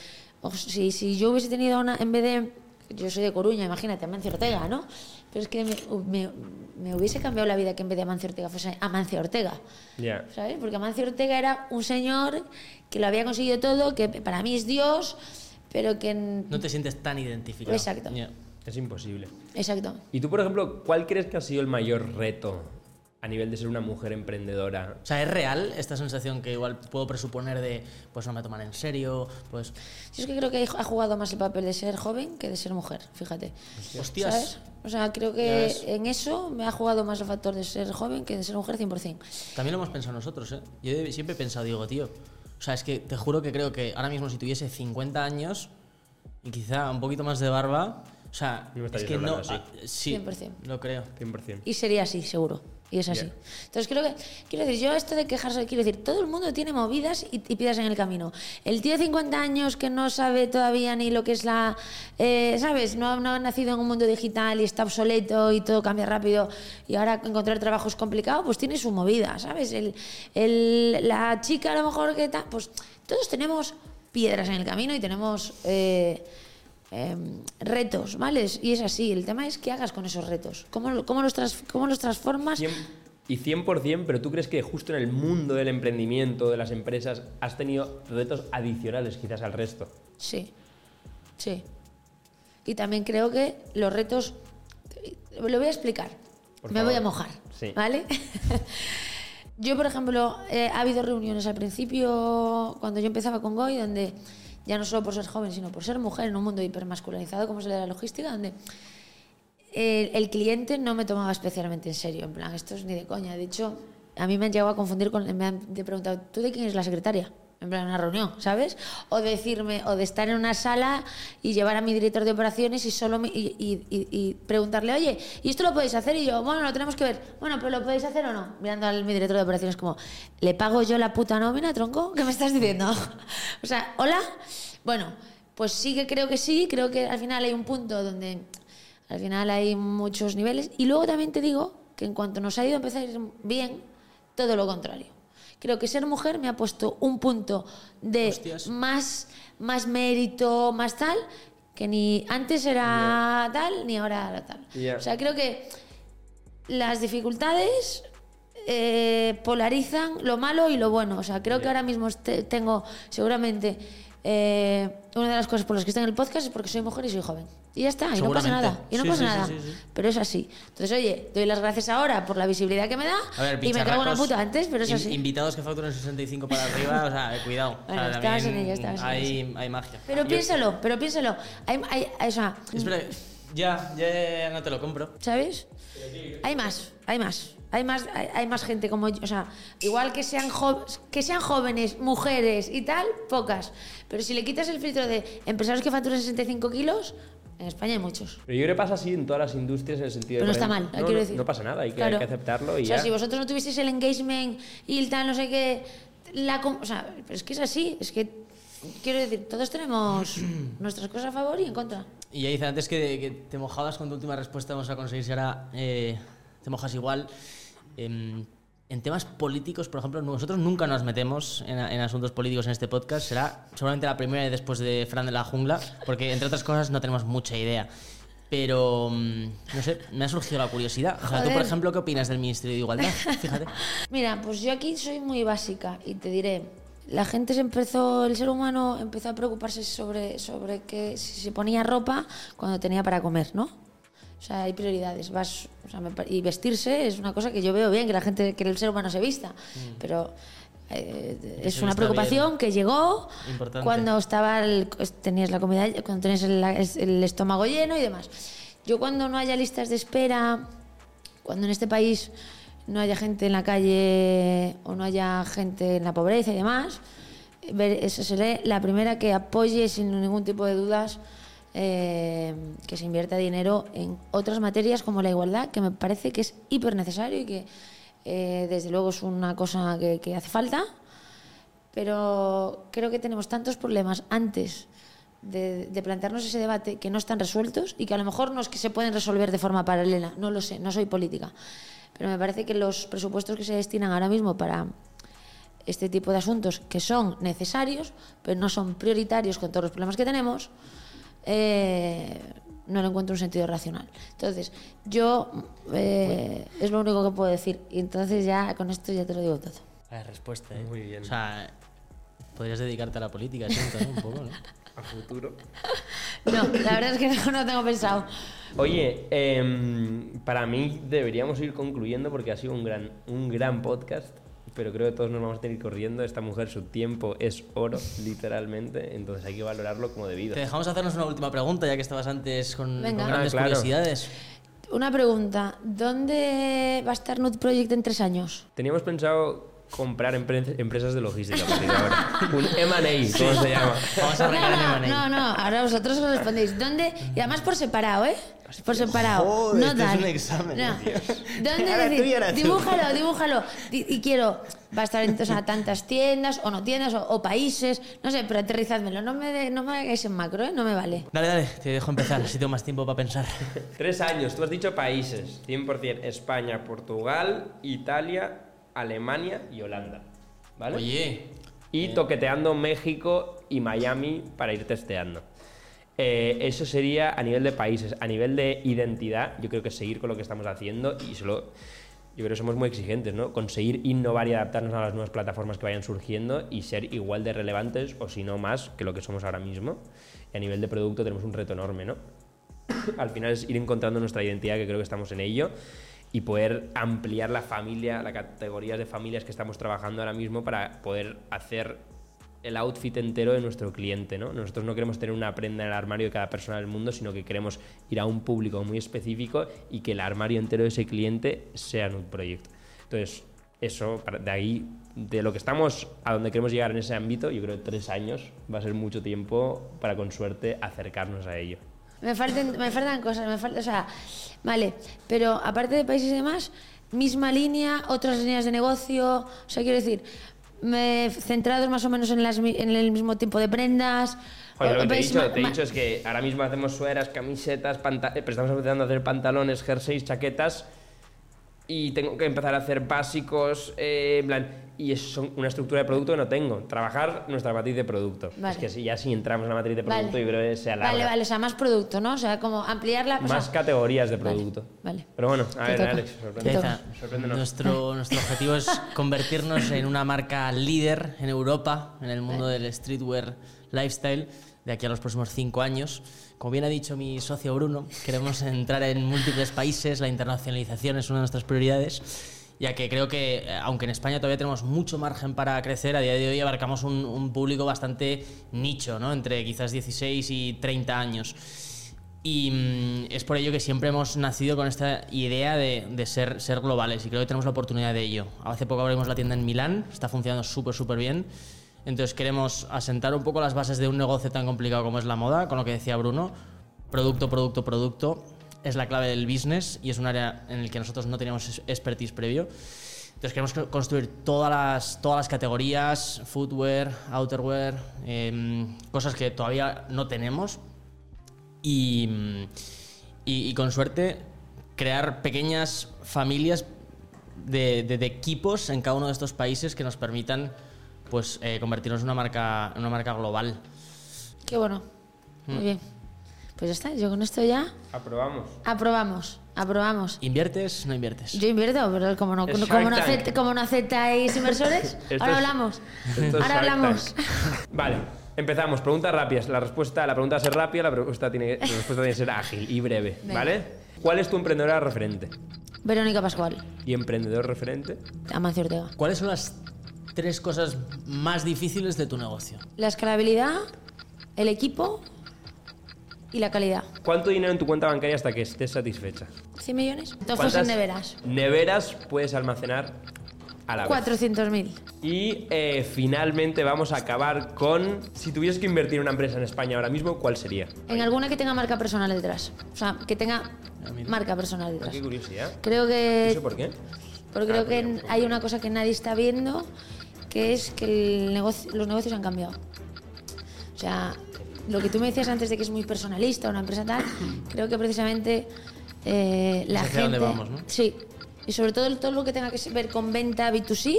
o- si, si yo hubiese tenido una. En vez de. Yo soy de Coruña, imagínate, Amancio Ortega, ¿no? Pero es que me, me- me hubiese cambiado la vida que en vez de Amancio Ortega fuese Amancio Ortega. Ya. ¿sabes? Porque Amancio Ortega era un señor que lo había conseguido todo, que para mí es Dios, pero que... en- No te sientes tan identificado. Exacto. Ya. Es imposible. Exacto. Y tú, por ejemplo, ¿cuál crees que ha sido el mayor reto a nivel de ser una mujer emprendedora? O sea, ¿es real esta sensación que igual puedo presuponer de, pues no me toman en serio, pues... Yo es que creo que ha jugado más el papel de ser joven que de ser mujer, fíjate. Hostias. ¿Sabes? O sea, creo que en eso me ha jugado más el factor de ser joven que de ser mujer 100%. También lo hemos pensado nosotros, ¿eh? Yo siempre he pensado, digo, tío, o sea, es que te juro que creo que ahora mismo si tuviese 50 años y quizá un poquito más de barba, o sea, me es que no... así. ah, sí, 100%. lo creo. 100%. Y sería así, seguro. Y es así. Entonces creo que, quiero decir, yo esto de quejarse, quiero decir, todo el mundo tiene movidas y, y piedras en el camino. El tío de 50 años que no sabe todavía ni lo que es la, eh, ¿sabes? No, ha- no ha nacido en un mundo digital y está obsoleto y todo cambia rápido y ahora encontrar trabajo es complicado, pues tiene su movida, ¿sabes? El, el- la chica a lo mejor que tal, pues todos tenemos piedras en el camino y tenemos... eh, em, retos, ¿vale? Y es así. El tema es qué hagas con esos retos. ¿Cómo, cómo los, tras- cómo los transformas? Y 100%, pero tú crees que justo en el mundo del emprendimiento, de las empresas, has tenido retos adicionales quizás al resto. Sí, sí. Y también creo que los retos... Lo voy a explicar. Por Me favor. voy a mojar, Sí. ¿vale? yo, por ejemplo, eh, ha habido reuniones al principio, cuando yo empezaba con Goy, donde ya no solo por ser joven, sino por ser mujer en un mundo hipermasculinizado como es el de la logística, donde el, cliente no me tomaba especialmente en serio, en plan, esto es ni de coña. De hecho, a mí me han llegado a confundir con, me han preguntado, ¿tú de quién es la secretaria? En plan, una reunión, ¿sabes? O decirme, o de estar en una sala y llevar a mi director de operaciones y solo me- y, y- y- preguntarle, oye, ¿y esto lo podéis hacer? Y yo, bueno, lo tenemos que ver. Bueno, pero ¿lo podéis hacer o no? Mirando al mi director de operaciones como, ¿le pago yo la puta nómina, tronco? ¿Qué me estás diciendo? o sea, ¿hola? Bueno, pues sí que creo que sí, creo que al final hay un punto donde al final hay muchos niveles. Y luego también te digo que en cuanto nos ha ido a empezar bien, todo lo contrario. Creo que ser mujer me ha puesto un punto de Hostias. más, más mérito, más tal, que ni antes era tal, ni ahora era tal. O sea, creo que las dificultades eh, polarizan lo malo y lo bueno. O sea, creo que ahora mismo este- tengo seguramente eh, una de las cosas por las que estoy en el podcast es porque soy mujer y soy joven. Y ya está, y no pasa nada. Y no Sí, pasa sí, nada. sí. Pero es así. Entonces, oye, doy las gracias ahora por la visibilidad que me da ver, y me cago en la puta antes, pero es in- así. Invitados que facturan 65 para arriba, o sea, eh, cuidado. O sea, Bueno, estabas en ello, estabas en hay, hay magia. Pero piénsalo, pero piénsalo. Hay, hay, o sea, Espera, ya, ya no te lo compro. ¿Sabes? Hay más, hay más. Hay más, hay, hay más gente como yo. O sea, igual que sean, que sean jóvenes, mujeres y tal, pocas. Pero si le quitas el filtro de empresarios que facturan 65 kilos, en España hay muchos. Pero yo creo que pasa así en todas las industrias en el sentido Pero no de... está por mal, no, quiero no- decir. no pasa nada, hay que, Claro. hay que aceptarlo y O sea, ya. si vosotros no tuvieseis el engagement y el tal, no sé qué. La, o sea, pero es que es así. Es que, quiero decir, todos tenemos nuestras cosas a favor y en contra. Y ya dice antes que, que te mojabas con tu última respuesta, vamos a conseguir si ahora eh, te mojas igual. Em, En temas políticos, por ejemplo, nosotros nunca nos metemos en, en asuntos políticos en este podcast. Será seguramente la primera vez después de Fran de la Jungla, porque entre otras cosas no tenemos mucha idea. Pero, mm, no sé, me ha surgido la curiosidad. O sea, tú, por ejemplo, ¿qué opinas del Ministerio de Igualdad? Fíjate. Mira, pues yo aquí soy muy básica y te diré, la gente se empezó, el ser humano empezó a preocuparse sobre, sobre que si se ponía ropa cuando tenía para comer, ¿no? O sea, hay prioridades. Vas, o sea, me y vestirse es una cosa que yo veo bien, que la gente, que el ser humano se vista. Pero eh, es una preocupación bien. que llegó Importante. cuando estaba el- tenías la comida, cuando tenías el, el estómago lleno y demás. Yo cuando no haya listas de espera, cuando en este país no haya gente en la calle o no haya gente en la pobreza y demás, eso seré la primera que apoye sin ningún tipo de dudas eh, que se invierta dinero en otras materias como la igualdad, que me parece que es hiper necesario y que eh, desde luego es una cosa que, hace falta, pero creo que tenemos tantos problemas antes de, de plantearnos ese debate que no están resueltos y que a lo mejor no es que se pueden resolver de forma paralela, no lo sé, no soy política, pero me parece que los presupuestos que se destinan ahora mismo para este tipo de asuntos que son necesarios, pero no son prioritarios con todos los problemas que tenemos, eh, no le encuentro un sentido racional. Entonces, yo eh, es lo único que puedo decir. Y entonces ya con esto ya te lo digo todo. La respuesta, ¿eh? Muy bien. O sea, podrías dedicarte a la política, siento, ¿no? Un poco, ¿no? A futuro. No, la verdad es que no, no tengo pensado. Oye, em, para mí deberíamos ir concluyendo porque ha sido un gran, un gran podcast, pero creo que todos nos vamos a tener que ir corriendo. Esta mujer, su tiempo es oro, literalmente, entonces hay que valorarlo como debido. Te dejamos hacernos una última pregunta, ya que estabas antes con, Venga. con grandes Ah, claro. curiosidades. Una pregunta, ¿dónde va a estar Nude Project en tres años? Teníamos pensado comprar empre- empresas de logística ahora. Un M&A, ¿cómo se llama? Vamos a No, arrancar no, no, no, ahora vosotros os respondéis. ¿Dónde? Y además por separado, ¿eh? Por separado. Joder, no esto es tal. un examen, No. ¿Dónde? Ahora tú decir, y ahora tú. dibújalo, dibújalo. Di- Y quiero, va a estar en o sea, tantas tiendas o no tiendas o, o países, no sé, pero aterrizádmelo. No me, de- no me hagáis en macro, ¿eh? No me vale. Dale, dale, te dejo empezar, así tengo más tiempo para pensar. Tres años, tú has dicho países, 100%, España, Portugal, Italia, Alemania y Holanda. ¿Vale? Oye, Y toqueteando México y Miami para ir testeando. Eh, eso sería a nivel de países. A nivel de identidad, yo creo que seguir con lo que estamos haciendo y solo. Yo creo que somos muy exigentes, ¿no? Conseguir innovar y adaptarnos a las nuevas plataformas que vayan surgiendo y ser igual de relevantes o si no más que lo que somos ahora mismo. Y a nivel de producto tenemos un reto enorme, ¿no? Al final es ir encontrando nuestra identidad, que creo que estamos en ello, y poder ampliar la familia, las categorías de familias que estamos trabajando ahora mismo para poder hacer el outfit entero de nuestro cliente, ¿no? Nosotros no queremos tener una prenda en el armario de cada persona del mundo, sino que queremos ir a un público muy específico y que el armario entero de ese cliente sea un proyecto. Entonces, eso, de ahí, de lo que estamos a donde queremos llegar en ese ámbito, yo creo que tres años va a ser mucho tiempo para, con suerte, acercarnos a ello. Me faltan, me faltan cosas, me falta, o sea, vale, pero aparte de países y demás, misma línea, otras líneas de negocio, o sea, quiero decir, me, centrados más o menos en, las, en el mismo tipo de prendas. Oye, lo que te he ¿Veis dicho, te he dicho es que ahora mismo hacemos sueras, camisetas, panta- eh, pero estamos empezando a hacer pantalones, jerseys, chaquetas y tengo que empezar a hacer básicos, eh, en plan, y es una estructura de producto que no tengo. Trabajar nuestra matriz de producto. Vale. Es que si ya si entramos en la matriz de producto, Vale. yo creo que se alarga. Vale, vale, o sea, más producto, ¿no? O sea, como ampliarla. o Más sea, categorías de producto. vale. Pero bueno, a Te ver, toca. Alex. Sorpréndenos. Nuestro, nuestro objetivo es convertirnos en una marca líder en Europa, en el mundo del streetwear lifestyle, de aquí a los próximos cinco años. Como bien ha dicho mi socio Bruno, queremos entrar en múltiples países, la internacionalización es una de nuestras prioridades. Ya que creo que, eh, aunque en España todavía tenemos mucho margen para crecer, a día de hoy abarcamos un, público bastante nicho, ¿no? entre quizás 16 y 30 años. Y mm, es por ello que siempre hemos nacido con esta idea de, de ser, ser globales y creo que tenemos la oportunidad de ello. Hace poco abrimos la tienda en Milán, está funcionando súper, súper bien. Entonces queremos asentar un poco las bases de un negocio tan complicado como es la moda, con lo que decía Bruno. Producto, producto, producto es la clave del business y es un área en el que nosotros no teníamos expertise previo. Entonces queremos co- construir todas las, todas las categorías, footwear, outerwear, em, cosas que todavía no tenemos, y, mm, y- y con suerte crear pequeñas familias de, de- de equipos en cada uno de estos países que nos permitan pues, eh, convertirnos en una marca, en una marca global. Qué bueno. Mm. Muy bien. Pues ya está, yo con esto ya Aprobamos. aprobamos, aprobamos. ¿Inviertes? ¿No inviertes? Yo invierto, pero como no, como no, acepta- como no aceptáis inversores, ahora es- hablamos. Ahora Shark hablamos. Tank. Vale, empezamos. Preguntas rápidas. La respuesta, la pregunta va a ser rápida, la respuesta tiene, la respuesta tiene que ser ágil y breve, Venga. ¿vale? ¿Cuál es tu emprendedora referente? Verónica Pascual, ¿Y emprendedor referente? Amancio Ortega. ¿Cuáles son las tres cosas más difíciles de tu negocio? La escalabilidad, el equipo y la calidad. ¿Cuánto dinero en tu cuenta bancaria hasta que estés satisfecha? ¿100 millones? Tofos ¿Cuántas en neveras. Neveras puedes almacenar a la vez? 400.000. Y eh, finalmente vamos a acabar con... Si tuvieses que invertir en una empresa en España ahora mismo, ¿cuál sería? En alguna que tenga marca personal detrás. O sea, que tenga marca personal detrás. Qué curiosidad. Creo ¿Y que eso por qué? Porque creo que hay una cosa que nadie está viendo, que es que el negocio- los negocios han cambiado. O sea, lo que tú me decías antes de que es muy personalista, una empresa tal, creo que precisamente eh, la gente... dónde vamos, ¿no? Sí, y sobre todo todo lo que tenga que ver con venta B2C,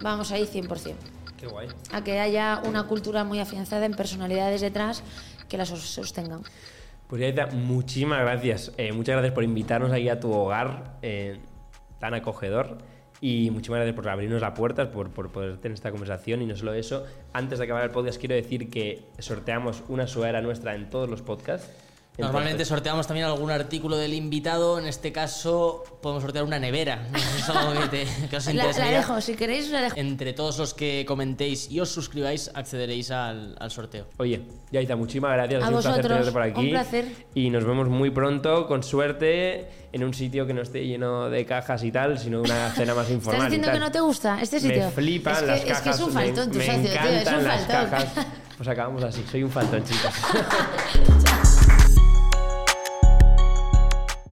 vamos ahí 100%. Qué guay. A que haya una cultura muy afianzada en personalidades detrás que las sos- sostengan. Pues Yaita, muchísimas gracias. Eh, muchas gracias por invitarnos ahí a tu hogar eh, tan acogedor. Y muchísimas gracias por abrirnos las puertas, por, por poder tener esta conversación. Y no solo eso, antes de acabar el podcast, quiero decir que sorteamos una sudadera nuestra en todos los podcasts. Normalmente Entonces, sorteamos también algún artículo del invitado. En este caso, podemos sortear una nevera. No sé si es algo que, te- que os La, la dejo, si queréis la dejo. Entre todos los que comentéis y os suscribáis, accederéis al, al sorteo. Oye, Yaita, muchísimas gracias. A ha sido un placer vosotros, tenerte por aquí. un placer. Y nos vemos muy pronto, con suerte, en un sitio que no esté lleno de cajas y tal, sino una cena más informal. ¿Estás y diciendo tal. que no te gusta este sitio? Me flipan es que, las es cajas. que es un me- faltón tu me socio, tío, es encantan un las faltón. cajas. Pues acabamos así. Soy un faltón, chicos.